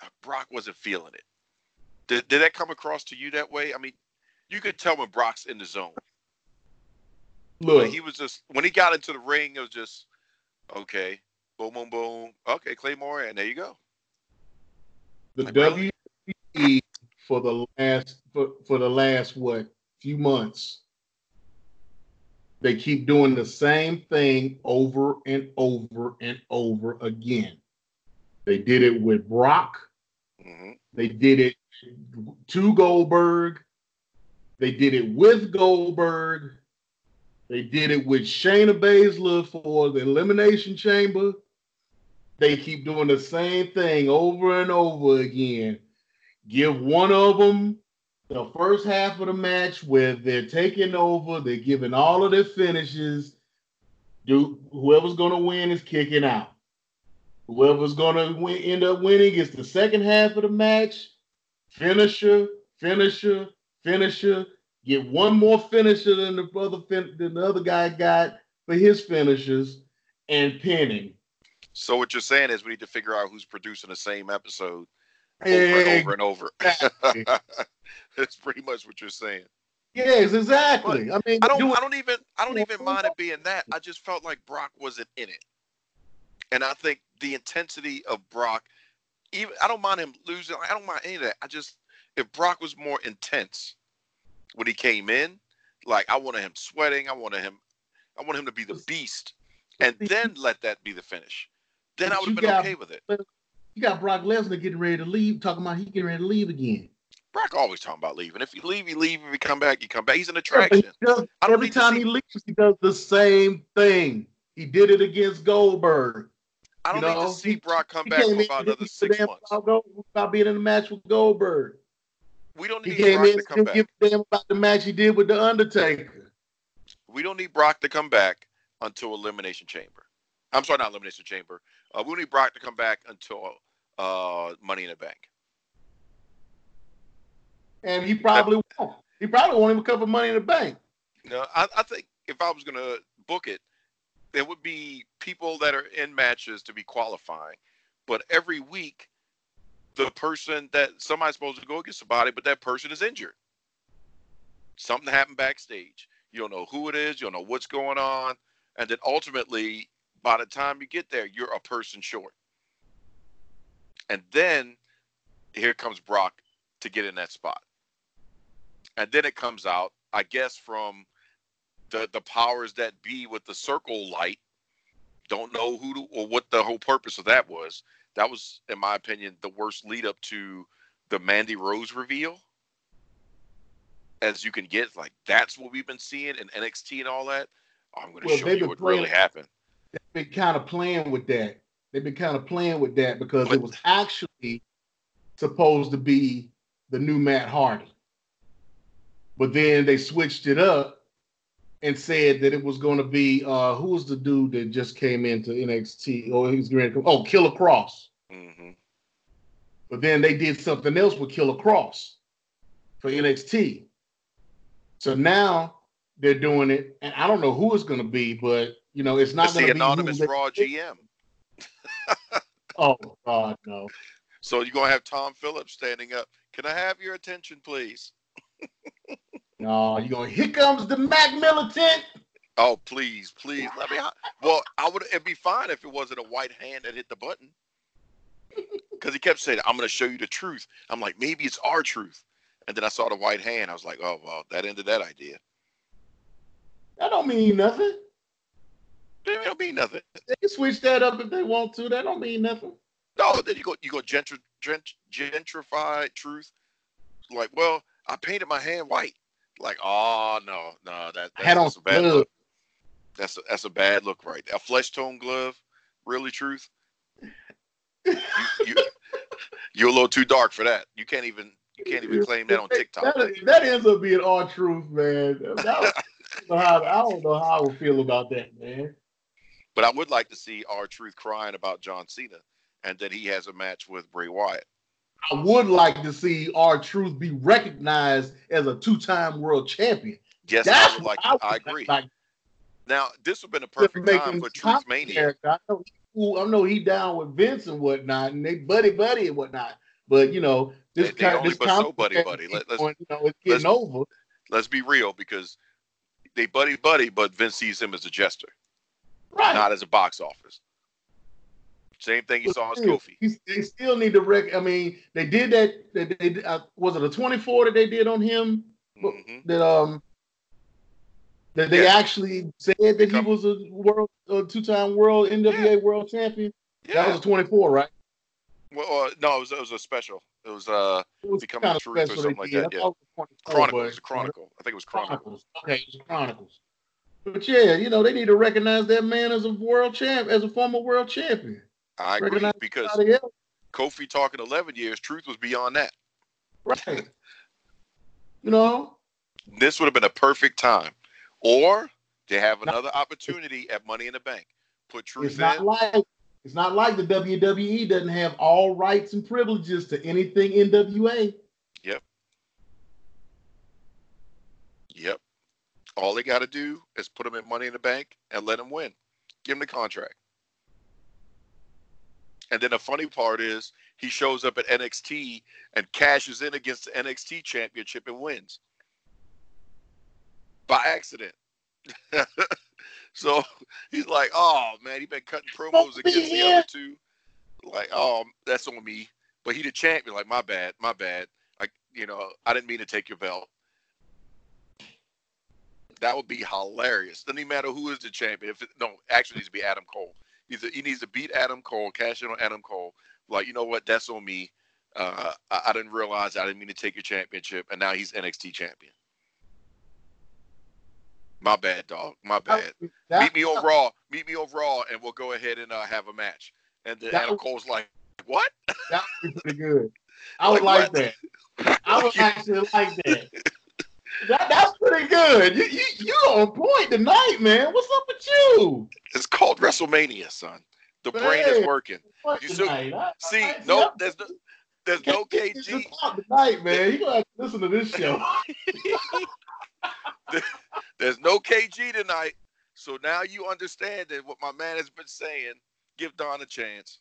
uh, Brock wasn't feeling it. Did, did that come across to you that way? I mean, you could tell when Brock's in the zone. Look, he was just when he got into the ring, it was just okay, boom, boom, boom. Okay, Claymore, and there you go. The like, WWE really? for the last for, for the last what few months They keep doing the same thing over and over and over again. They did it with Brock. hmm They did it to Goldberg. They did it with Goldberg. They did it with Shayna Baszler for the Elimination Chamber. They keep doing the same thing over and over again. Give one of them the first half of the match where they're taking over, they're giving all of their finishes. Do whoever's gonna win is kicking out. Whoever's gonna win, end up winning is the second half of the match. Finisher, finisher, finisher. Get one more finisher than the other fin- than the other guy got for his finishes, and pinning. So what you're saying is we need to figure out who's producing the same episode over and over and over. Exactly. That's pretty much what you're saying. Yes, exactly. I mean, I don't. do I don't even. I don't even mind it being that. I just felt like Brock wasn't in it, and I think the intensity of Brock. Even I don't mind him losing. I don't mind any of that. I just if Brock was more intense when he came in, like I wanted him sweating. I wanted him. I want him to be the beast, and then let that be the finish. Then I would have been got- okay with it. you got Brock Lesnar getting ready to leave, talking about he getting ready to leave again. Brock always talking about leaving. If you leave, you leave. If you come back, you come back. He's an attraction. does- every time he leaves, he does the same thing. He did it against Goldberg. I don't need know, to see Brock come He back for about another six give a damn months. about, being in a match with Goldberg. We don't need He need came Brock in to come back. give a damn about the match he did with the Undertaker. We don't need Brock to come back until Elimination Chamber. I'm sorry, not Elimination Chamber. Uh, we don't need Brock to come back until uh, Money in the Bank. And he probably won't. He probably won't even cover money in the bank. No, I, I think if I was going to book it, there would be people that are in matches to be qualifying, but every week, the person that somebody's supposed to go against somebody, but that person is injured. Something happened backstage. You don't know who it is. You don't know what's going on, and then ultimately, by the time you get there, you're a person short. And then here comes Brock to get in that spot. And then it comes out, I guess, from the the powers that be with the circle light. Don't know who to, or what the whole purpose of that was. That was, in my opinion, the worst lead up to the Mandy Rose reveal. As you can get, like that's what we've been seeing in NXT and all that. I'm going to Well, show you what really happened. They've been kind of playing with that. They've been kind of playing with that because But- it was actually supposed to be the new Matt Hardy. But then they switched it up and said that it was going to be uh who was the dude that just came into NXT? Oh, he's going to come. Oh, Killer Kross. hmm But then they did something else with Killer Kross for NXT. So now they're doing it, and I don't know who it's going to be, but you know, it's not It's the anonymous Raw GM. Oh God, no. So you're going to have Tom Phillips standing up. Can I have your attention, please? No, oh, you going here comes the Mac Militant. Oh, please, please let me. Well, I would. It'd be fine if it wasn't a white hand that hit the button. Because he kept saying, "I'm going to show you the truth." I'm like, maybe it's R-Truth. And then I saw the white hand. I was like, oh well, that ended that idea. That don't mean nothing. It don't mean nothing. They can switch that up if they want to. That don't mean nothing. No, then you go, you go gentr, gent, gentrify truth. Like, well, I painted my hand white. Like, oh no, no, that that's, that's a bad gloves. look. That's a, that's a bad look, right? A flesh tone glove, really, truth. You, you, you're a little too dark for that. You can't even you can't even claim that on TikTok. That, that ends up being all truth, man. That- I don't know how, I don't know how I would feel about that, man. But I would like to see R-Truth crying about John Cena, and that he has a match with Bray Wyatt. I would like to see R-Truth be recognized as a two-time world champion. Yes, That's I would like. I would agree. Like Now, this would have been a perfect time for Truth Mania. I know, he. I know he down with Vince and whatnot, and they buddy buddy and whatnot. But you know, this They- they kind only this but so buddy buddy. Let- let's- going, you know, it's getting over. Let's be real, because they buddy buddy, but Vince sees him as a jester, Right. not as a box office. Same thing you saw as Still, Kofi. They still need to rec. I mean, they did that. They, they, uh, was it a 24 that they did on him? hmm That um, That they Yeah. actually said that he was a world, a two-time world NWA world champion. That was a 24, right? well, uh, no, it was, it was a special. It was uh It was Becoming the Truth or something like did. that, yeah. thought it was 24, Chronicle. It was a Chronicle. I think it was Chronicle. Chronicles. Okay, it was Chronicles. But yeah, you know, they need to recognize that man as a world champ, as a former world champion. I agree Recognize because Kofi talking 11 years, Truth was beyond that. right? you know, This would have been a perfect time. Or to have another opportunity at Money in the Bank. Put Truth it's not like it's not like the WWE doesn't have all rights and privileges to anything NWA. Yep. Yep. All they got to do is put them in Money in the Bank and let them win. Give them the contract. And then the funny part is he shows up at NXT and cashes in against the NXT championship and wins. By accident. so he's like, oh man, he been cutting promos against the other two. Like, oh, that's on me. But he the champion, like, my bad, my bad. Like, you know, I didn't mean to take your belt. That would be hilarious. Doesn't even matter who is the champion. If it, no, actually needs to be Adam Cole. He's a, he needs to beat Adam Cole, cash in on Adam Cole. Like, you know what? That's on me. Uh, I, I didn't realize I didn't mean to take your championship, and now he's NXT champion. My bad, dog. My bad. That- Meet me on Raw. Meet me on Raw, and we'll go ahead and uh, have a match. And then Adam was- Cole's like, "What? That would be pretty good. I would Like like what? that. I would actually like that. That. That's pretty good. You, you you on point tonight, man. What's up with you? It's called WrestleMania, son. The brain is working. You still-? I- See, I- no, I- there's no, there's no Can't get you KG. to tonight, man. You gonna have to listen to this show. There's no KG tonight. So now you understand that what my man has been saying. Give Don a chance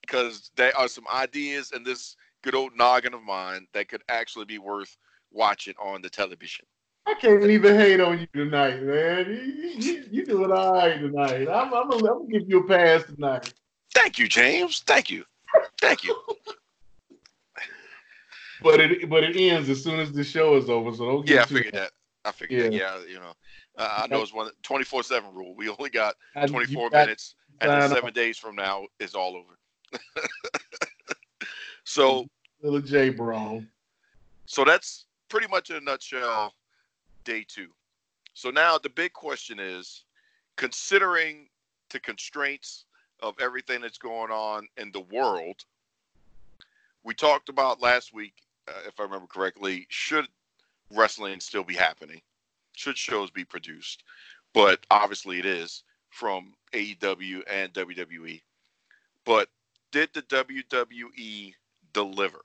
because there are some ideas in this good old noggin of mine that could actually be worth watching on the television. I can't even hate on you tonight, man. You, you, you doing all right tonight. I'm, I'm, gonna, I'm gonna give you a pass tonight. Thank you, James. Thank you. Thank you. But it but it ends as soon as the show is over. So don't get Yeah, I figured that. I figured that. Yeah, you know, uh, I know it's one 24 7 rule. We only got 24 got- minutes, and then seven days from now is all over. so, Little J Bro. so that's pretty much in a nutshell day two. So now the big question is, considering the constraints of everything that's going on in the world, we talked about last week, uh, if I remember correctly, should wrestling still be happening? Should shows be produced? But obviously it is from AEW and WWE. But did the WWE deliver?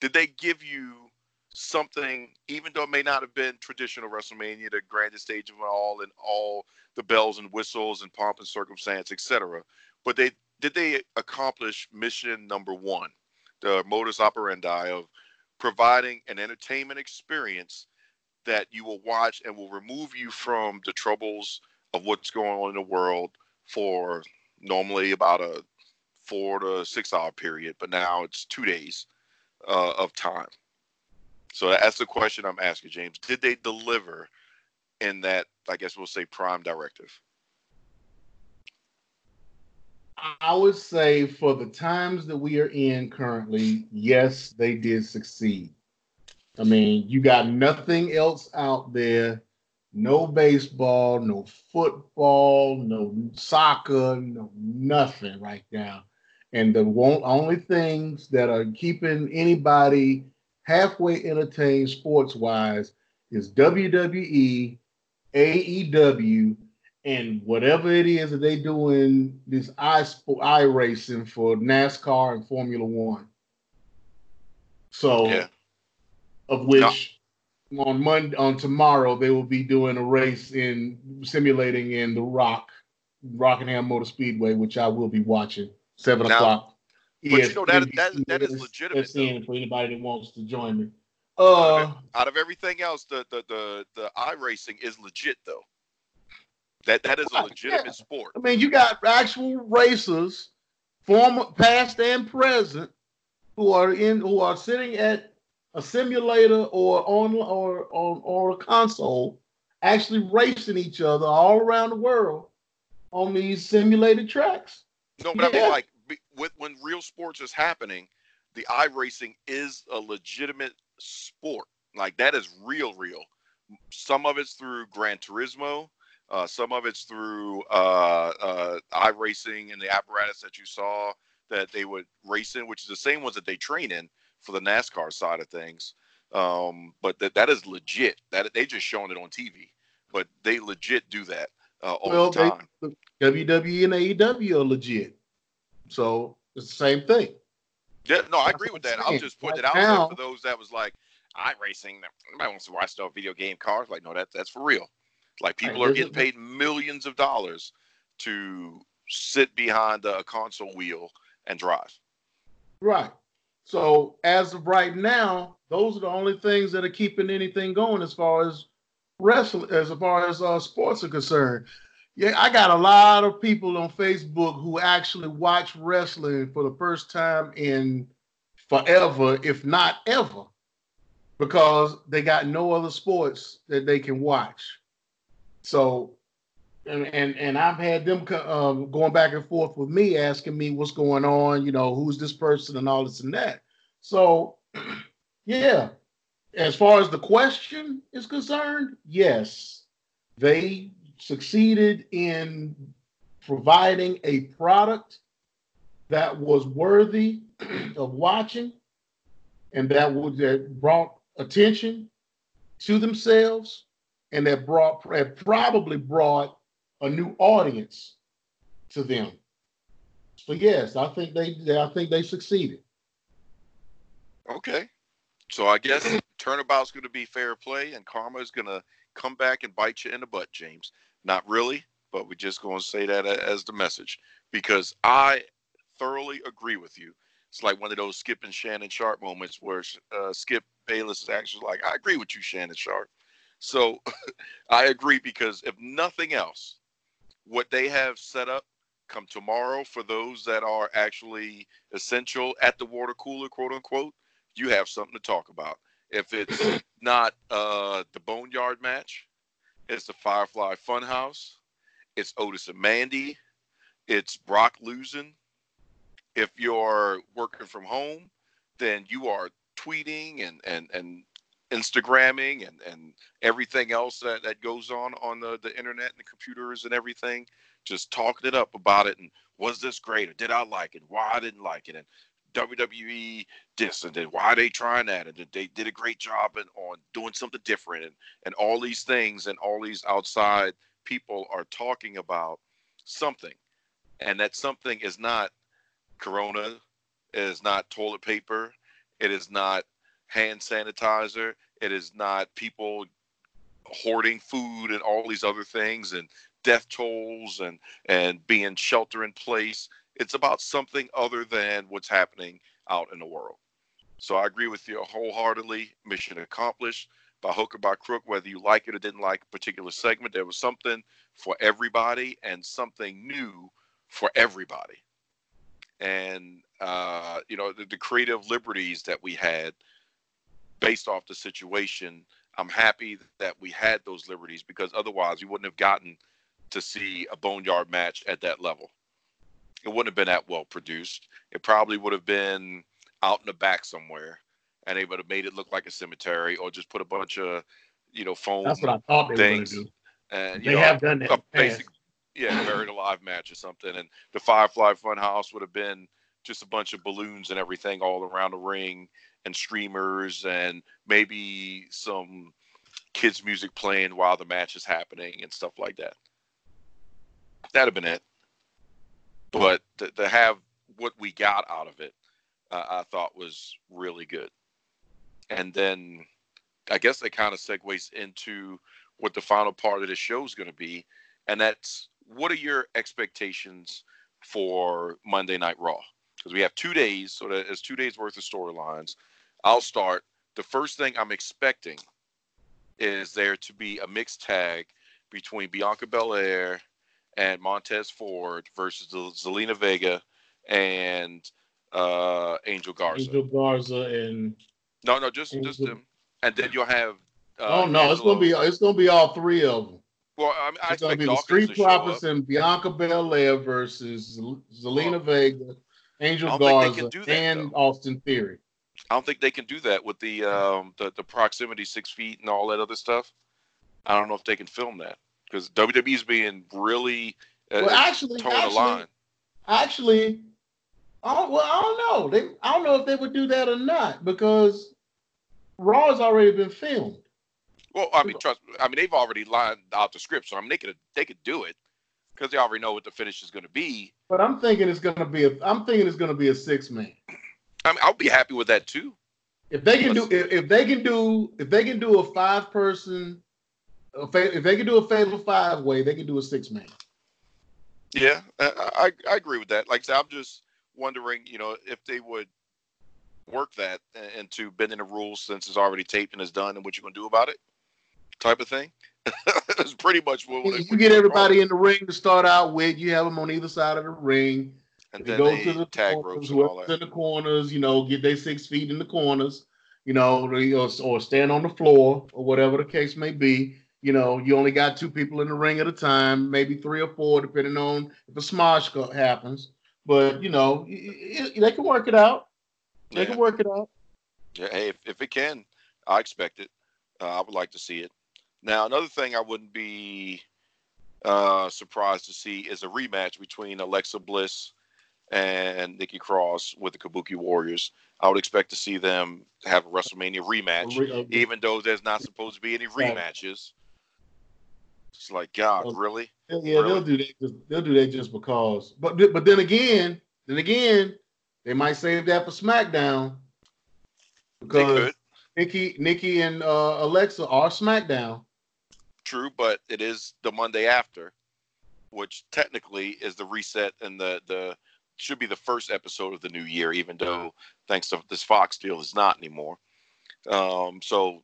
Did they give you something, even though it may not have been traditional WrestleMania, the grandest stage of it all, and all the bells and whistles and pomp and circumstance, etc. But they did they accomplish mission number one, the modus operandi of providing an entertainment experience that you will watch and will remove you from the troubles of what's going on in the world for normally about a four to six hour period, but now it's two days uh, of time. So that's the question I'm asking, James. Did they deliver in that, I guess we'll say, prime directive? I would say for the times that we are in currently, yes, they did succeed. I mean, you got nothing else out there. No baseball, no football, no soccer, no nothing right now. And the only things that are keeping anybody halfway entertained sports wise is WWE, AEW, and whatever it is that they're doing this i sp- iRacing for NASCAR and Formula One. So, Yeah. of which on Monday on tomorrow they will be doing a race in simulating in the Rock Rockingham Motor Speedway, which I will be watching seven Now- o'clock. But you know, that- that- that is legitimate, for anybody that wants to join me. Uh, Out of everything else, the the the, the iRacing is legit though. That that is a legitimate yeah. sport. I mean, you got actual racers, former, past and present, who are in who are sitting at a simulator or on or on or a console actually racing each other all around the world on these simulated tracks. No, but I mean, like, with, when real sports is happening, the iRacing is a legitimate sport. Like, that is real, real. Some of it's through Gran Turismo. Uh, some of it's through uh, uh, iRacing and the apparatus that you saw that they would race in, which is the same ones that they train in for the NASCAR side of things. Um, but that that is legit. That they just showing it on TV, but they legit do that uh, all well, the time. they, WWE and AEW are legit. So it's the same thing. Yeah, no, I agree with that. I'll just Right it out now- there for those that was like, iRacing. Nobody wants to watch no video game cars. Like, no, that's that's for real. Like, people Right, are getting paid millions of dollars to sit behind a console wheel and drive. Right. So as of right now, those are the only things that are keeping anything going as far as wrestling, as far as uh, sports are concerned. Yeah, I got a lot of people on Facebook who actually watch wrestling for the first time in forever, if not ever, because they got no other sports that they can watch. So, and and, and I've had them um, going back and forth with me, asking me what's going on, you know, who's this person and all this and that. So, yeah, as far as the question is concerned, yes, they succeeded in providing a product that was worthy of watching and that would that brought attention to themselves and that brought that probably brought a new audience to them. So yes, I think they I think they succeeded. Okay. So I guess turnabout's going to be fair play, and karma is going to come back and bite you in the butt, James. Not really, but we're just going to say that as the message because I thoroughly agree with you. It's like one of those Skip and Shannon Sharpe moments where uh, Skip Bayless is actually like, I agree with you, Shannon Sharpe. So I agree because if nothing else, what they have set up come tomorrow for those that are actually essential at the water cooler, quote unquote, you have something to talk about. If it's not uh, the Boneyard match, it's the Firefly Funhouse, it's Otis and Mandy, it's Brock losing. If you're working from home, then you are tweeting and and and Instagramming and and everything else that, that goes on on the, the internet and the computers and everything, just talking it up about it and was this great or did I like it? Why I didn't like it? And WWE this and then why are they trying that and they did a great job in, on doing something different and and all these things and all these outside people are talking about something. And that something is not corona it is not toilet paper it is not hand sanitizer it is not people hoarding food and all these other things and death tolls and and being shelter in place it's about something other than what's happening out in the world. So i agree with you wholeheartedly. Mission accomplished. By hook or by crook whether you like it or didn't like a particular segment there was something for everybody and something new for everybody. And uh, you know the, the creative liberties that we had based off the situation i'm happy that we had those liberties because otherwise we wouldn't have gotten to see a boneyard match at that level it wouldn't have been that well produced it probably would have been out in the back somewhere and they would have made it look like a cemetery or just put a bunch of you know foam That's what I thought they things do. and you They know, have done that. basic yeah buried alive match or something and the firefly funhouse would have been just a bunch of balloons and everything all around the ring and streamers and maybe some kids music playing while the match is happening and stuff like that that'd have been it but to, to have what we got out of it uh, i thought was really good. And then i guess that kind of segues into what the final part of the show is going to be and that's what are your expectations for monday night raw? Because we have two days so that is two days worth of storylines. I'll start. The first thing i'm expecting is there to be a mixed tag between bianca belair and montez ford versus zelina vega and uh angel garza Angel Garza and no, no, just just Angel- them, and then you'll have Uh, oh no, it's gonna be it's gonna be all three of them. Well, I, mean, I It's gonna be the Street Profits and Bianca Belair versus Zelina Well, Vega, Angel I don't think they Garza, that, and though. Austin Theory. I don't think they can do that with the um the, the proximity six feet and all that other stuff. I don't know if they can film that because WWE's being really uh, Well, actually, towing the actually, line. actually, I don't, well, I don't know. They, I don't know if they would do that or not because Raw has already been filmed. Well, I mean, trust. I mean, they've already lined out the script, so I mean, they could they could do it because they already know what the finish is going to be. But I'm thinking it's gonna be a. I'm thinking it's gonna be a six man. I mean, I'll be happy with that too. If they can do, if, if they can do, if they can do a five person, if they can do a fatal five way, they can do a six man. Yeah, I, I agree with that. Like I said, I'm just wondering, you know, if they would work that into bending the rules since it's already taped and it's done, and what you're going to do about it, type of thing. That's pretty much what You, you get everybody in the ring to start out with. You have them on either side of the ring. and They then go they to the tag corners, ropes and all that. in the corners, you know, get their six feet in the corners, you know, or, or stand on the floor or whatever the case may be. You know, you only got two people in the ring at a time, maybe three or four, depending on if a smosh happens. But you know, y- y- they can work it out. They Yeah. can work it out. Yeah, hey, if, if it can, I expect it. Uh, I would like to see it. Now, another thing I wouldn't be uh, surprised to see is a rematch between Alexa Bliss and Nikki Cross with the Kabuki Warriors. I would expect to see them have a WrestleMania rematch, A re- a- even though there's not supposed to be any rematches. It's like, God, really? Yeah, Really? they'll do that. Just, they'll do that just because. But but then again, then again, they might save that for SmackDown because. Nikki, Nikki, and uh, Alexa are SmackDown. True, but it is the Monday after, which technically is the reset and the the should be the first episode of the new year, even though thanks to this Fox deal is not anymore. Um, so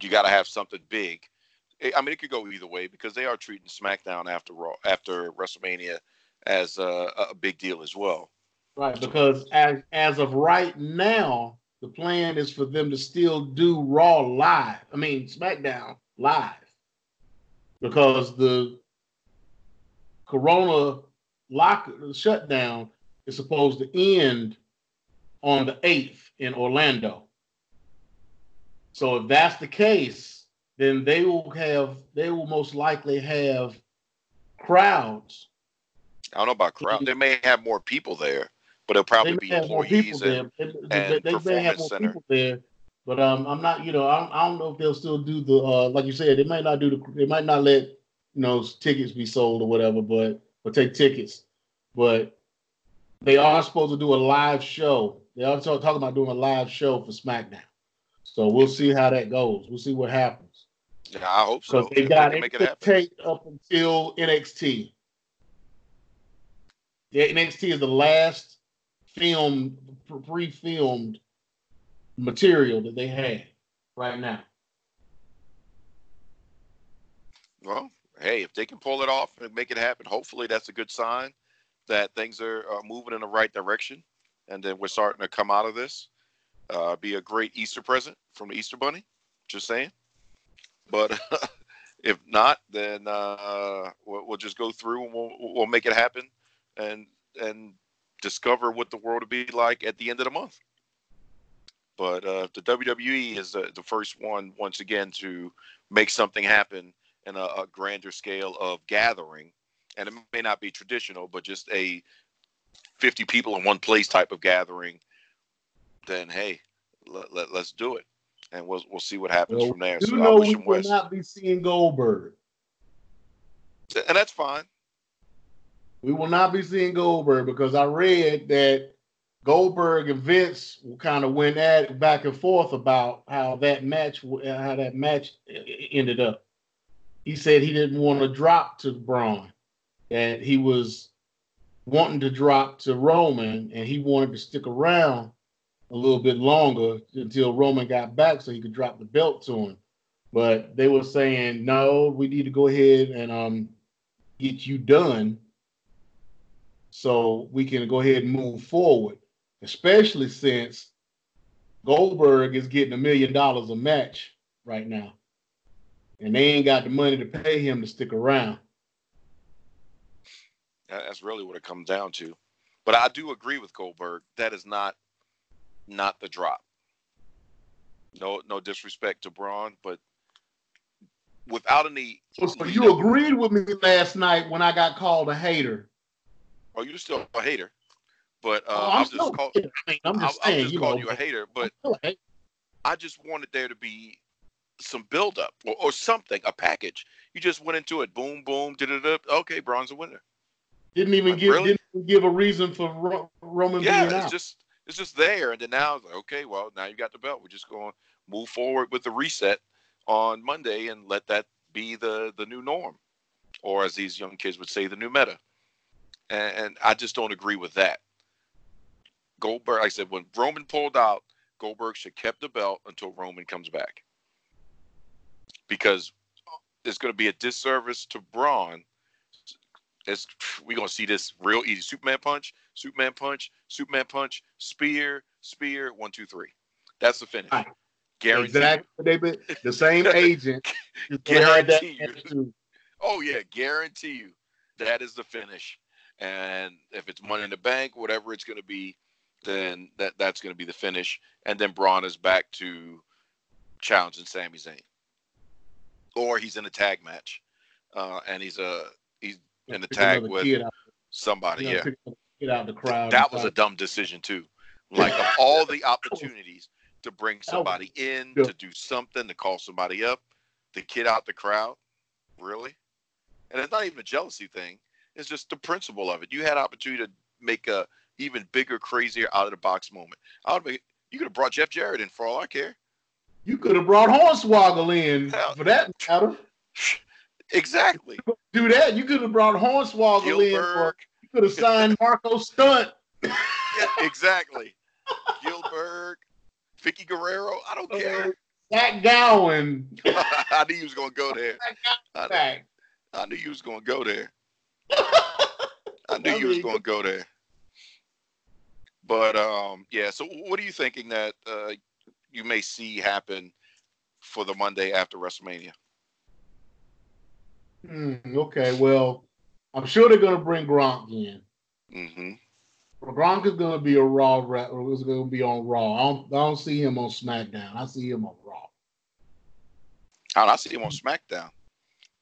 you got to have something big. I mean, it could go either way because they are treating SmackDown after Raw after WrestleMania as a, a big deal as well. Right, because as as of right now, the plan is for them to still do Raw live. I mean SmackDown live, because the Corona lock shutdown is supposed to end on the eighth in Orlando. So if that's the case, then they will have they will most likely have crowds I don't know about crowd. They may have more people there, but it'll probably be may have more people employees there. and They, they, may have more center. people there, but um, I'm not. You know, I don't, I don't know if they'll still do the uh, like you said. They might not do the. They might not let you know tickets be sold or whatever, but or take tickets. But they are supposed to do a live show. They are talk- talking about doing a live show for SmackDown. So we'll see how that goes. We'll see what happens Yeah, I hope so. they got make it it up until NXT. The NXT is the last film pre-filmed material that they had right now. Well, hey, if they can pull it off and make it happen, hopefully that's a good sign that things are, are moving in the right direction, and then we're starting to come out of this. Uh, be a great Easter present from the Easter Bunny. Just saying. But if not, then uh, we'll, we'll just go through and we'll, we'll make it happen, and and discover what the world will be like at the end of the month. But uh, the WWE is uh, the first one once again to make something happen in a, a grander scale of gathering, and it may not be traditional, but just a 50 people in one place type of gathering, then hey, let, let, us do it, and we'll we'll see what happens Well, from there. So I know wish we them will West, not be seeing Goldberg. and that's fine. We will not be seeing Goldberg because I read that Goldberg and Vince kind of went at back and forth about how that match how that match ended up. He said he didn't want to drop to Braun, that he was wanting to drop to Roman, and he wanted to stick around a little bit longer until Roman got back so he could drop the belt to him. But they were saying, no, we need to go ahead and um, get you done so we can go ahead and move forward, especially since Goldberg is getting a million dollars a match right now. and they ain't got the money to pay him to stick around. That's really what it comes down to. But I do agree with Goldberg. That is not not the drop. No, no disrespect to Braun, but without any. So you agreed with me last night when I got called a hater. Oh, you're still a hater, but uh, oh, I'm, just call, I am just saying, just you know, you a hater. But I just wanted there to be some buildup or, or something, a package. You just went into it, boom, boom, did it Okay, Braun's a winner. Didn't even like, give really? didn't give a reason for Ro- Roman. Yeah, it's out. just it's just there, and then now it's like, okay, well, now you've got the belt. We're just going to move forward with the reset on Monday and let that be the the new norm, or as these young kids would say, the new meta. And, and I just don't agree with that. Goldberg, like I said, when Roman pulled out, Goldberg should kept the belt until Roman comes back, because it's going to be a disservice to Braun. It's, we're going to see this real easy Superman punch, Superman punch, Superman punch, spear, spear, one, two, three. That's the finish. Guarantee. Exactly. the same agent. guarantee you. Oh yeah, guarantee you that is the finish. And if it's Money in the Bank, whatever it's going to be, then that that's going to be the finish. And then Braun is back to challenging Sami Zayn, or he's in a tag match, uh, and he's a he's in a tag with somebody. Yeah, get out of the crowd. That was a dumb decision too. Like of all the opportunities to bring somebody in, to do something, to call somebody up, the kid out the crowd, really? And it's not even a jealousy thing. It's just the principle of it. You had opportunity to make a even bigger, crazier out of the box moment. I would make, you could have brought Jeff Jarrett in for all I care. You could have brought Hornswoggle in Hell, for that matter. Exactly. Do that. You could have brought Hornswoggle Gilberg. in. For, you could have signed Marko Stunt. yeah, exactly. Gilberg, Vickie Guerrero. I don't uh, care. Zach Gowen. I knew you was gonna go there. I knew, I knew you was gonna go there. I knew you was gonna go there. But um, yeah. So, what are you thinking that uh, you may see happen for the Monday after WrestleMania? Mm, okay, well, I'm sure they're gonna bring Gronk in. Mm-hmm. Gronk is gonna be a Raw rep, or is gonna be on Raw. I don't, I don't see him on SmackDown. I see him on Raw. I see him on SmackDown.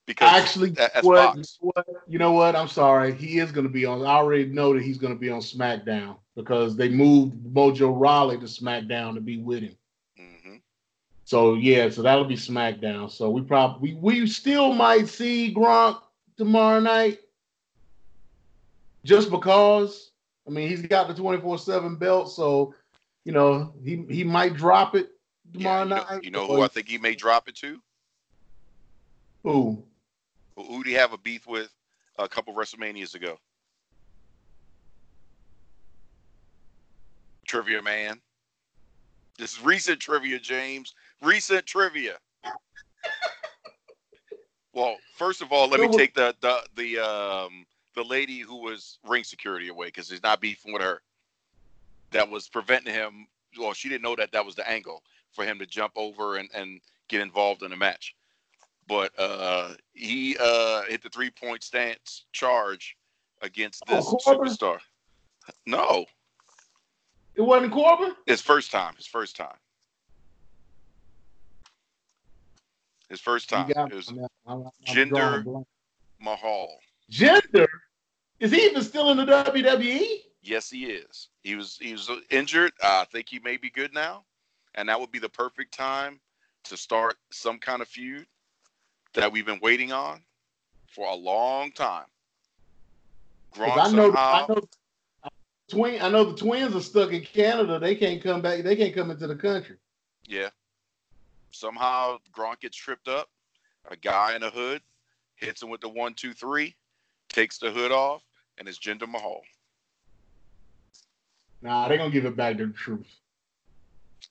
Because actually, what, what, you know what? I'm sorry. He is going to be on. I already know that he's going to be on SmackDown because they moved Mojo Rawley to SmackDown to be with him. So yeah, so that'll be SmackDown. So we probably we, we still might see Gronk tomorrow night, just because. I mean, he's got the 24 seven belt, so you know he he might drop it tomorrow yeah, you night. Know, you know who I think he may drop it to? Who? Who do you have a beef with a couple WrestleManias ago? Trivia man. This is recent trivia, James. Recent trivia. well, first of all, let me take the the the um the lady who was ring security away because he's not beefing with her. That was preventing him. Well, she didn't know that that was the angle for him to jump over and and get involved in a match but uh, he uh, hit the three point stance charge against oh, this oh, superstar. No, it wasn't Corbin. His first time. His first time. His first time. It was I'm, I'm, I'm Jinder Mahal. Jinder is he even still in the WWE? Yes, he is. He was he was injured. Uh, I think he may be good now, and that would be the perfect time to start some kind of feud that we've been waiting on for a long time. Gronk I know, somehow, I know, twin. I know the twins are stuck in Canada. They can't come back. They can't come into the country. Yeah. Somehow Gronk gets tripped up. A guy in a hood hits him with the one, two, three, takes the hood off, and it's Jinder Mahal. Nah, they're gonna give it back to truth.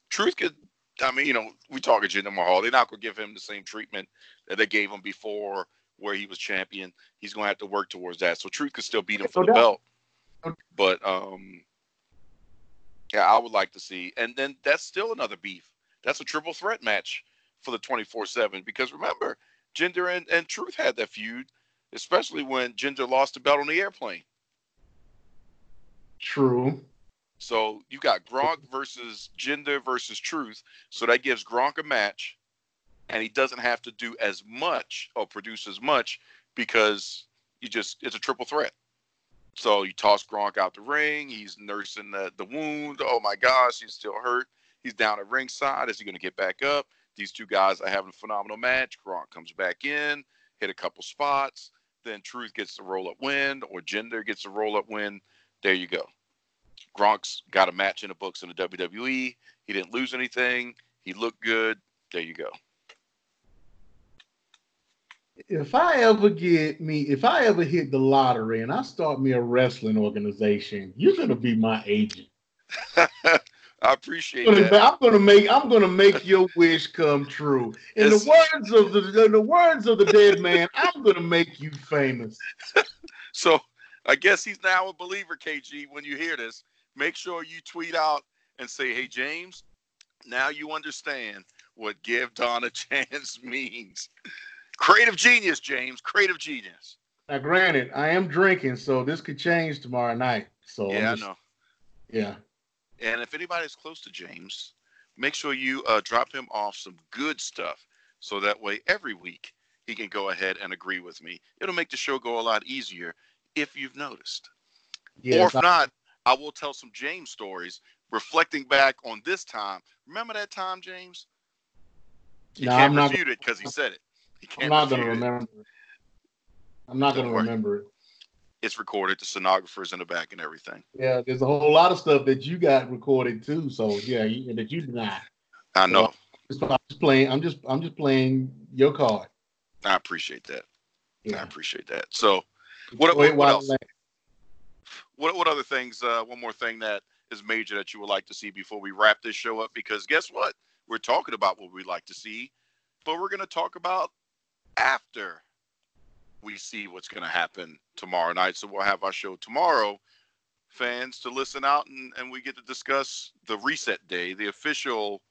Truth could I mean, you know, we talk to Jinder Mahal. They're not gonna give him the same treatment that they gave him before, where he was champion. He's gonna have to work towards that. So Truth could still beat him for the belt. But um, yeah, I would like to see. And then that's still another beef. That's a triple threat match for the twenty four seven. Because remember, Jinder and, and Truth had that feud, especially when Jinder lost the belt on the airplane. True. So you got Gronk versus Jinder versus Truth. So that gives Gronk a match, and he doesn't have to do as much or produce as much because you just it's a triple threat. So you toss Gronk out the ring. He's nursing the, the wound. Oh my gosh, he's still hurt. He's down at ringside. Is he going to get back up? These two guys are having a phenomenal match. Gronk comes back in, hit a couple spots. Then Truth gets the roll up win, or Jinder gets a roll up win. There you go. Gronk's got a match in the books in the WWE. He didn't lose anything. He looked good. There you go. If I ever get me, if I ever hit the lottery and I start me a wrestling organization, you're gonna be my agent. I appreciate I'm gonna, that. I'm gonna make I'm gonna make your wish come true. In the words of the in the words of the dead man, I'm gonna make you famous. So I guess he's now a believer, KG. When you hear this, make sure you tweet out and say, "Hey James, now you understand what give Don a chance means." Creative genius, James. Creative genius. Now, granted, I am drinking, so this could change tomorrow night. So Yeah, I know. Yeah. And if anybody's close to James, make sure you uh, drop him off some good stuff so that way every week he can go ahead and agree with me. It'll make the show go a lot easier if you've noticed. or if not, I will tell some James stories reflecting back on this time. Remember that time, James? He No, can't I'm not- refute it because he said it. He I'm can't gonna remember. it. I'm not gonna remember it. It's recorded. The stenographers in the back and everything. Yeah, there's a whole lot of stuff that you got recorded too. So yeah, you, that you deny. I know. Just- I'm just playing. I'm just. I'm just playing your card. I appreciate that. Yeah. I appreciate that. So, what, what, what else? What what other things? Uh, one more thing that is major that you would like to see before we wrap this show up? Because guess what? We're talking about what we'd like to see, but we're going to talk about after we see what's going to happen tomorrow night. So we'll have our show tomorrow, fans to listen out, and, and we get to discuss the reset day, the official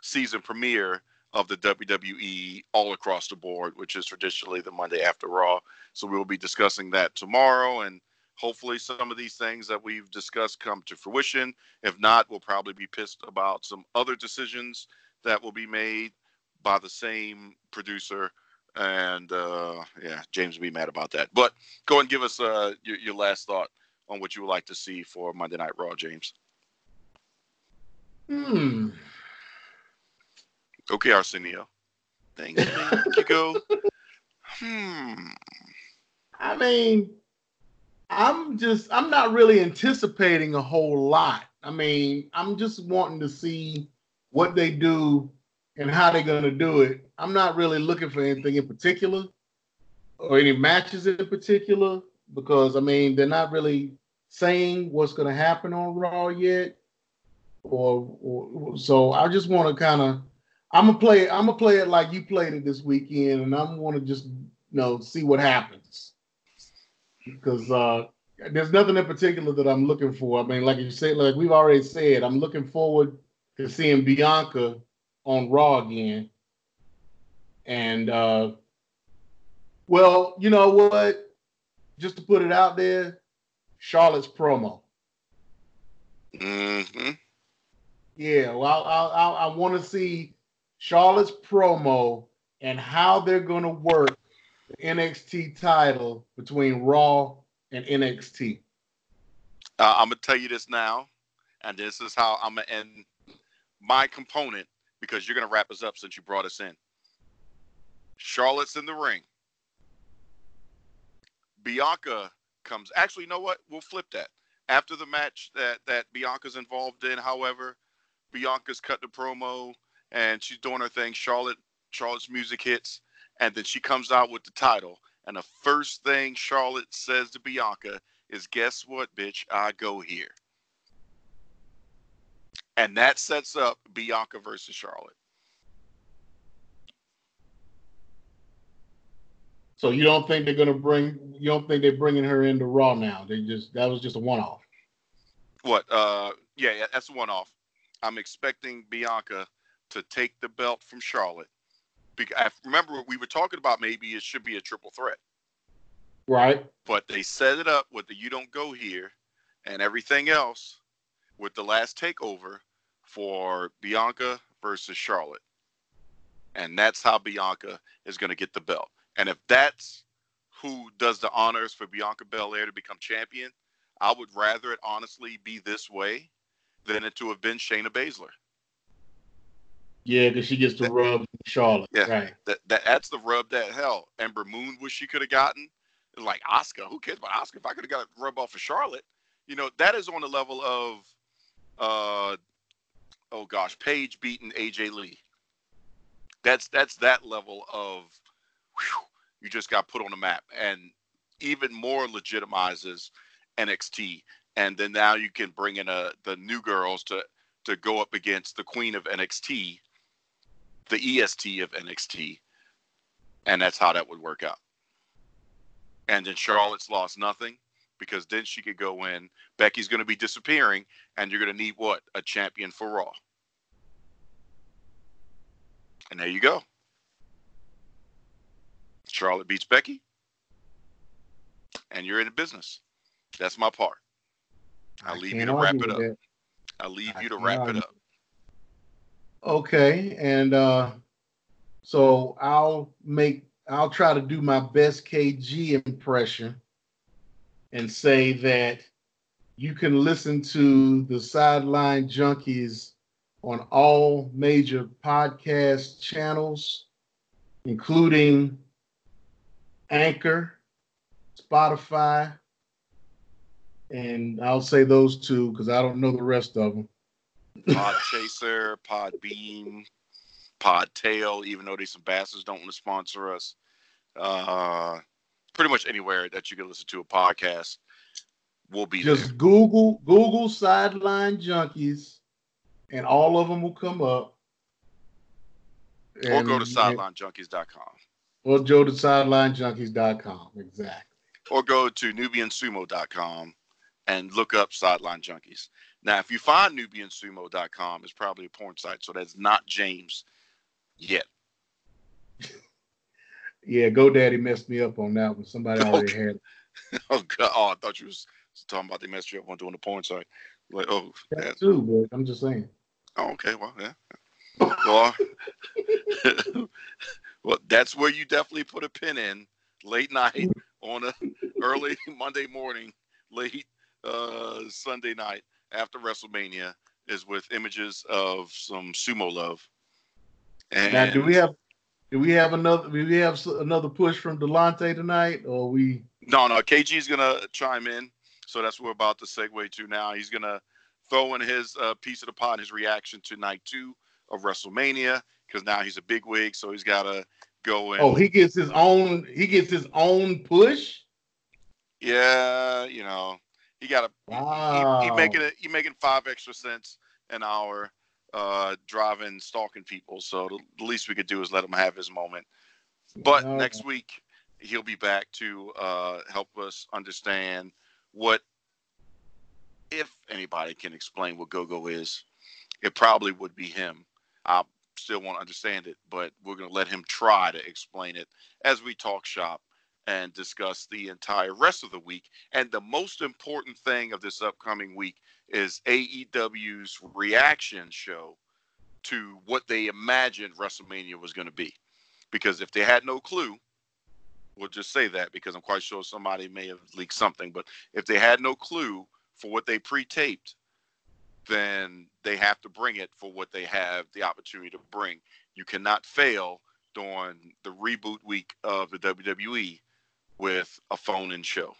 season premiere of the WWE all across the board, which is traditionally the Monday after Raw. So we will be discussing that tomorrow and hopefully some of these things that we've discussed come to fruition. If not, we'll probably be pissed about some other decisions that will be made by the same producer. And uh, yeah, James will be mad about that. But go and give us uh, your, your last thought on what you would like to see for Monday Night Raw, James. Hmm. Okay, Arsenio. Thank you. Thank you. Go. Hmm. I mean, I'm just. I'm not really anticipating a whole lot. I mean, I'm just wanting to see what they do and how they're going to do it. I'm not really looking for anything in particular or any matches in particular because I mean they're not really saying what's going to happen on Raw yet. Or, or so I just want to kind of I'm gonna play I'm gonna play it like you played it this weekend, and I'm gonna just you know see what happens because uh, there's nothing in particular that I'm looking for. I mean, like you said, like we've already said, I'm looking forward to seeing Bianca on Raw again. And uh, well, you know what? Just to put it out there, Charlotte's promo. Mm-hmm. Yeah, well, I I, I want to see Charlotte's promo and how they're going to work the NXT title between Raw and NXT. Uh, I'm gonna tell you this now, and this is how I'm gonna end my component because you're gonna wrap us up since you brought us in. Charlotte's in the ring. Bianca comes. Actually, you know what? We'll flip that. After the match that that Bianca's involved in, however, Bianca's cut the promo and she's doing her thing. Charlotte, Charlotte's music hits, and then she comes out with the title. And the first thing Charlotte says to Bianca is, "Guess what, bitch? I go here." And that sets up Bianca versus Charlotte. So you don't think they're going to bring? You don't think they're bringing her into Raw now? They just that was just a one off. What? Uh, yeah, yeah, that's a one off. I'm expecting Bianca to take the belt from Charlotte Because I remember we were talking about maybe it should be a triple threat, Right. but they set it up with the "You Don't Go Here" and everything else with the last takeover for Bianca versus Charlotte, and that's how Bianca is going to get the belt. And if that's who does the honors for Bianca Belair to become champion, I would rather it honestly be this way than it to have been Shayna Baszler. Yeah, because she gets to rub Charlotte. Yeah. Right. That, that that's the rub that hell Ember Moon wish she could have gotten. Like Oscar, who cares about Oscar? If I could have got a rub off of Charlotte, you know that is on the level of, uh, oh gosh, Paige beating AJ Lee. That's that's that level of, whew, you just got put on the map, and even more legitimizes NXT. And then now you can bring in a the new girls to to go up against the queen of NXT, the EST of NXT, and that's how that would work out. And then Charlotte's lost nothing because then she could go in. Becky's going to be disappearing, and you're going to need what? A champion for Raw. And there you go. Charlotte beats Becky, and you're in the business. That's my part. I'll I leave you to wrap it up. I'll leave I you to wrap it up. Okay, and uh so I'll make I'll try to do my best KG impression and say that you can listen to the Sideline Junkies on all major podcast channels, including Anchor, Spotify, and I'll say those two because I don't know the rest of them. Pod Chaser, Podbean, Pod Tail, even though these some bastards don't want to sponsor us. Uh, pretty much anywhere that you can listen to a podcast will be Just there. Google Google sideline junkies, and all of them will come up. Or go to sidelinejunkies.com. Or go to sidelinejunkies.com. Exactly. Or go to nubiansumo.com and look up Sideline Junkies. Now, if you find nubiansumo.com, it's probably a porn site, so that's not James yet. Yeah, GoDaddy messed me up on that one. Somebody already Okay. had. Oh, God. Oh, I thought you was talking about they messed you up on doing the porn site. Like, oh, that that, too, but I'm just saying. Oh, okay. Well, yeah. Well, well, that's where you definitely put a pin in late night on a early Monday morning, late uh, Sunday night after WrestleMania is with images of some sumo love. And Now, do we have do we have another do we have another push from Delonte tonight, or we? No, no. KG's gonna chime in, so that's what we're about to segue to now. He's gonna throw in his uh, piece of the pot, his reaction to night two of WrestleMania, because now he's a big wig, so he's gotta go in. Oh, he gets his own. He gets his own push. yeah, you know, he gotta. Wow. He, he making it. He making five extra cents an hour, uh, driving, stalking people. So the, least we could do is let him have his moment. But All next week he'll be back to uh, help us understand what, if anybody can explain what go-go is, it probably would be him. I still won't understand it, but we're going to let him try to explain it as we talk shop and discuss the entire rest of the week. And the most important thing of this upcoming week is AEW's reaction show to what they imagined WrestleMania was going to be. Because if they had no clue, we'll just say that because I'm quite sure somebody may have leaked something. But if they had no clue for what they pre-taped, then they have to bring it for what they have the opportunity to bring. You cannot fail during the reboot week of the WWE with a phone-in show.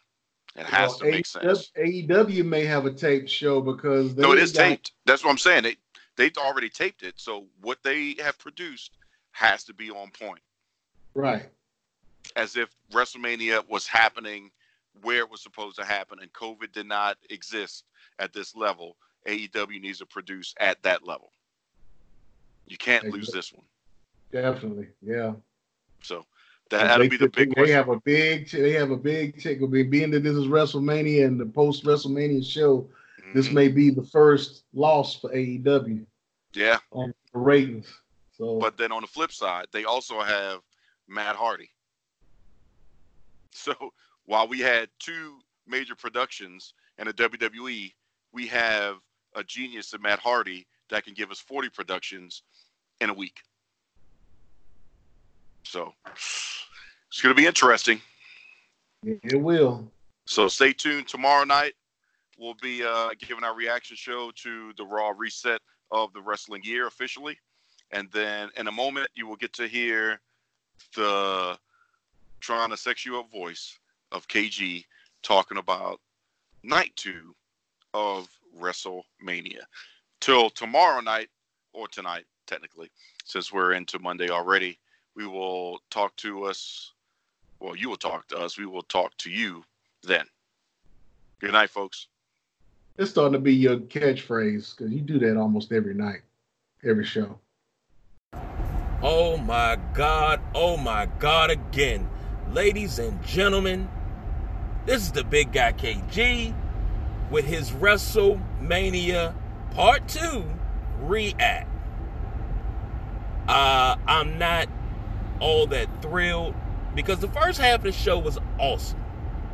It has Well, to make AEW sense. AEW may have a taped show because they No, it is got- taped. That's what I'm saying. They they've already taped it. So what they have produced has to be on point. Right. As if WrestleMania was happening where it was supposed to happen and COVID did not exist at this level. AEW needs to produce at that level. You can't lose this one. Definitely. Yeah. So that, that'll they, be the big one. they have a big they have a big check being that this is WrestleMania and the post WrestleMania show. This Mhm. may be the first loss for AEW yeah, on the ratings. So, But then on the flip side, they also have Matt Hardy. So while we had two major productions and a WWE, we have a genius in Matt Hardy that can give us 40 productions in a week. So it's going to be interesting. it will. So stay tuned. Tomorrow night, we'll be uh, giving our reaction show to the Raw reset of the wrestling year officially. And then in a moment, you will get to hear the trying to sex you up voice of KG talking about night two of WrestleMania. Till tomorrow night, or tonight, technically, since we're into Monday already, we will talk to us. Well, you will talk to us. We will talk to you then. Good night, folks. It's starting to be your catchphrase because you do that almost every night, every show. Oh my God, oh my God again. Ladies and gentlemen, this is the big guy KG with his WrestleMania Part 2 react. Uh, I'm not all that thrilled because the first half of the show was awesome.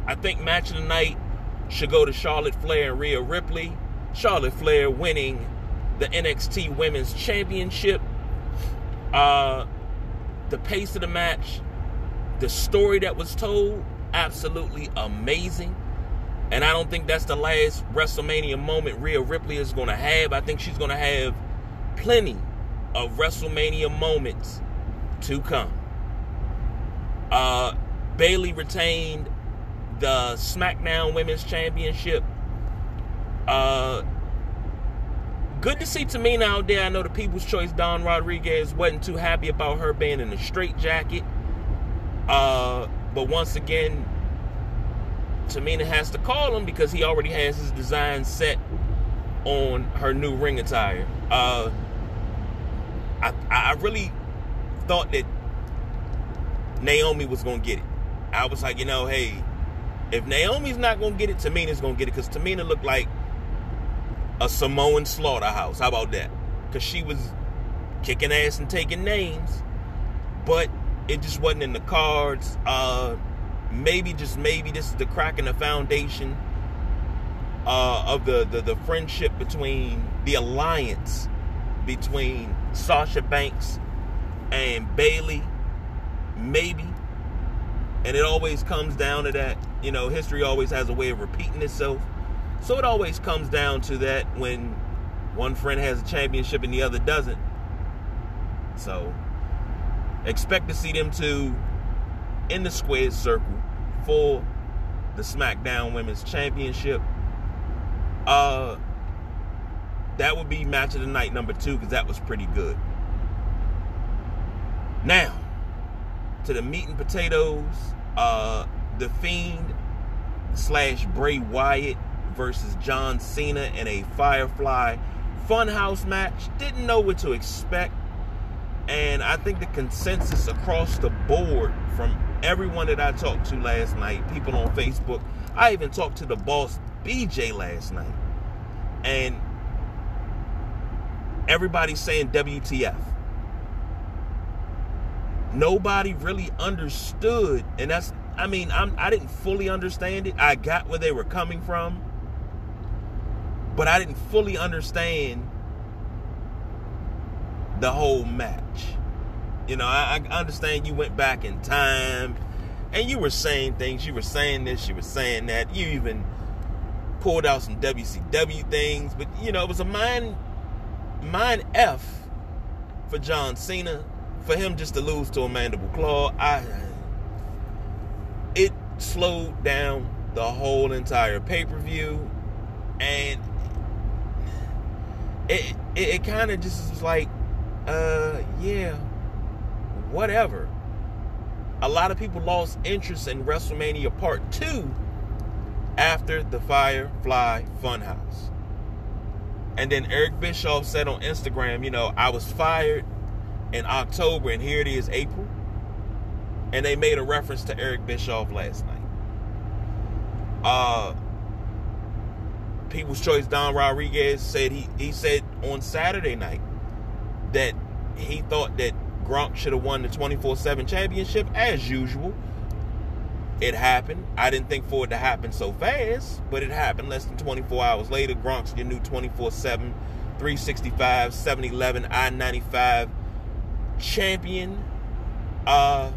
I think match of the night should go to Charlotte Flair and Rhea Ripley. Charlotte Flair winning the NXT Women's Championship. Uh, the pace of the match, the story that was told, absolutely amazing. And I don't think that's the last WrestleMania moment Rhea Ripley is going to have. I think she's going to have plenty of WrestleMania moments to come. Uh, Bayley retained the SmackDown Women's Championship. Uh, good to see Tamina out there. I know the People's Choice Don Rodriguez wasn't too happy about her being in a straight jacket. Uh, but once again, Tamina has to call him because he already has his design set on her new ring attire. Uh, I, I really thought that Naomi was to get it. I was like, you know, hey, if Naomi's not to get it, Tamina's to get it because Tamina looked like a Samoan slaughterhouse. How about that? Because she was kicking ass and taking names, but it just wasn't in the cards. Uh, maybe, just maybe, this is the crack in the foundation uh, of the, the, the friendship between the alliance between Sasha Banks and Bayley. Maybe. And it always comes down to that. You know, history always has a way of repeating itself. So it always comes down to that when one friend has a championship and the other doesn't. So expect to see them two in the squared circle for the SmackDown Women's Championship. Uh that would be match of the night number two because that was pretty good. Now, to the meat and potatoes, uh, the Fiend slash Bray Wyatt versus John Cena in a Firefly Funhouse match. Didn't know what to expect. And I think the consensus across the board from everyone that I talked to last night, people on Facebook, I even talked to the boss BJ last night. And everybody's saying WTF. Nobody really understood, and that's I mean, I'm I didn't fully understand it. I got where they were coming from, but I didn't fully understand the whole match. You know, I, I understand you went back in time and you were saying things. You were saying this, you were saying that. You even pulled out some WCW things, but you know, it was a mind mind F for John Cena for him just to lose to a mandible claw. I it slowed down the whole entire pay-per-view and it it, it kind of just was like uh yeah whatever a lot of people lost interest in WrestleMania Part 2 after the Firefly Funhouse. And then Eric Bischoff said on Instagram, you know, I was fired in October and here it is April. And they made a reference to Eric Bischoff last night. Uh People's Choice Don Rodriguez said he he said on Saturday night that he thought that Gronk should have won the 24-7 championship as usual. It happened. I didn't think for it to happen so fast, but it happened less than 24 hours later. Gronk's your new 24-7, 365, 7-Eleven, I-95 champion. Uh,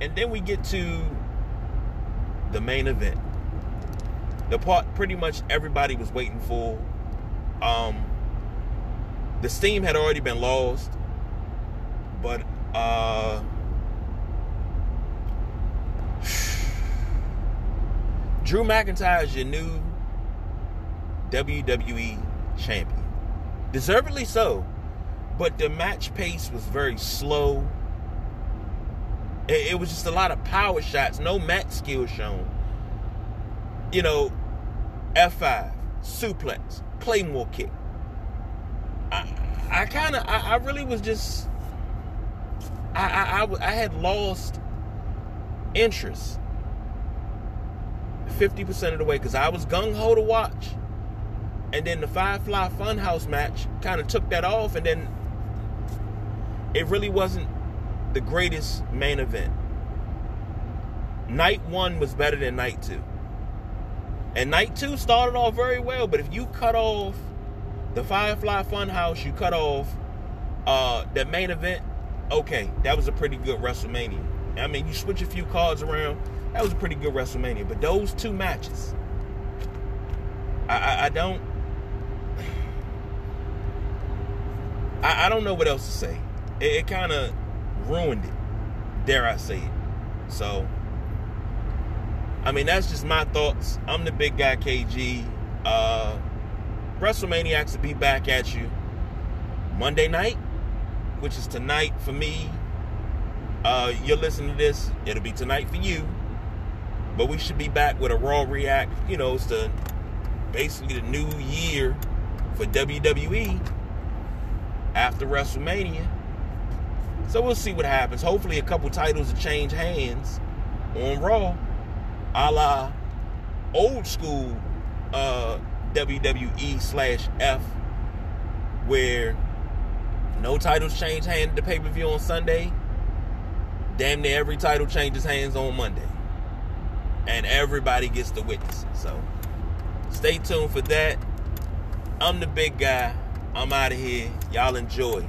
and then we get to the main event. The part pretty much everybody was waiting for. Um, the steam had already been lost, but uh, Drew McIntyre is your new WWE champion. Deservedly so, but the match pace was very slow. It, it was just a lot of power shots, no mat skill shown. You know, F5, suplex, claymore kick. I, I kind of, I, I, really was just, I, I, I, had lost interest 50% of the way because I was gung ho to watch. And then the Firefly Funhouse match kind of took that off, and then it really wasn't the greatest main event. Night one was better than night two. And night two started off very well, but if you cut off the Firefly Funhouse, you cut off uh that main event, okay, that was a pretty good WrestleMania. I mean, you switch a few cards around, that was a pretty good WrestleMania. But those two matches, I, I, I don't, I, I, don't know what else to say. It, it kind of ruined it, dare I say it. So, I mean, that's just my thoughts. I'm the big guy, KG. Uh, WrestleManiacs will be back at you Monday night, which is tonight for me. Uh, you're listening to this, it'll be tonight for you. But we should be back with a Raw React. You know, it's the basically the new year for WWE after WrestleMania. So we'll see what happens. Hopefully, a couple titles will change hands on Raw, a la old school uh, WWE slash F, where no titles change hands the pay per view on Sunday. Damn near every title changes hands on Monday. And everybody gets to witness it. So stay tuned for that. I'm the big guy. I'm out of here. Y'all enjoy.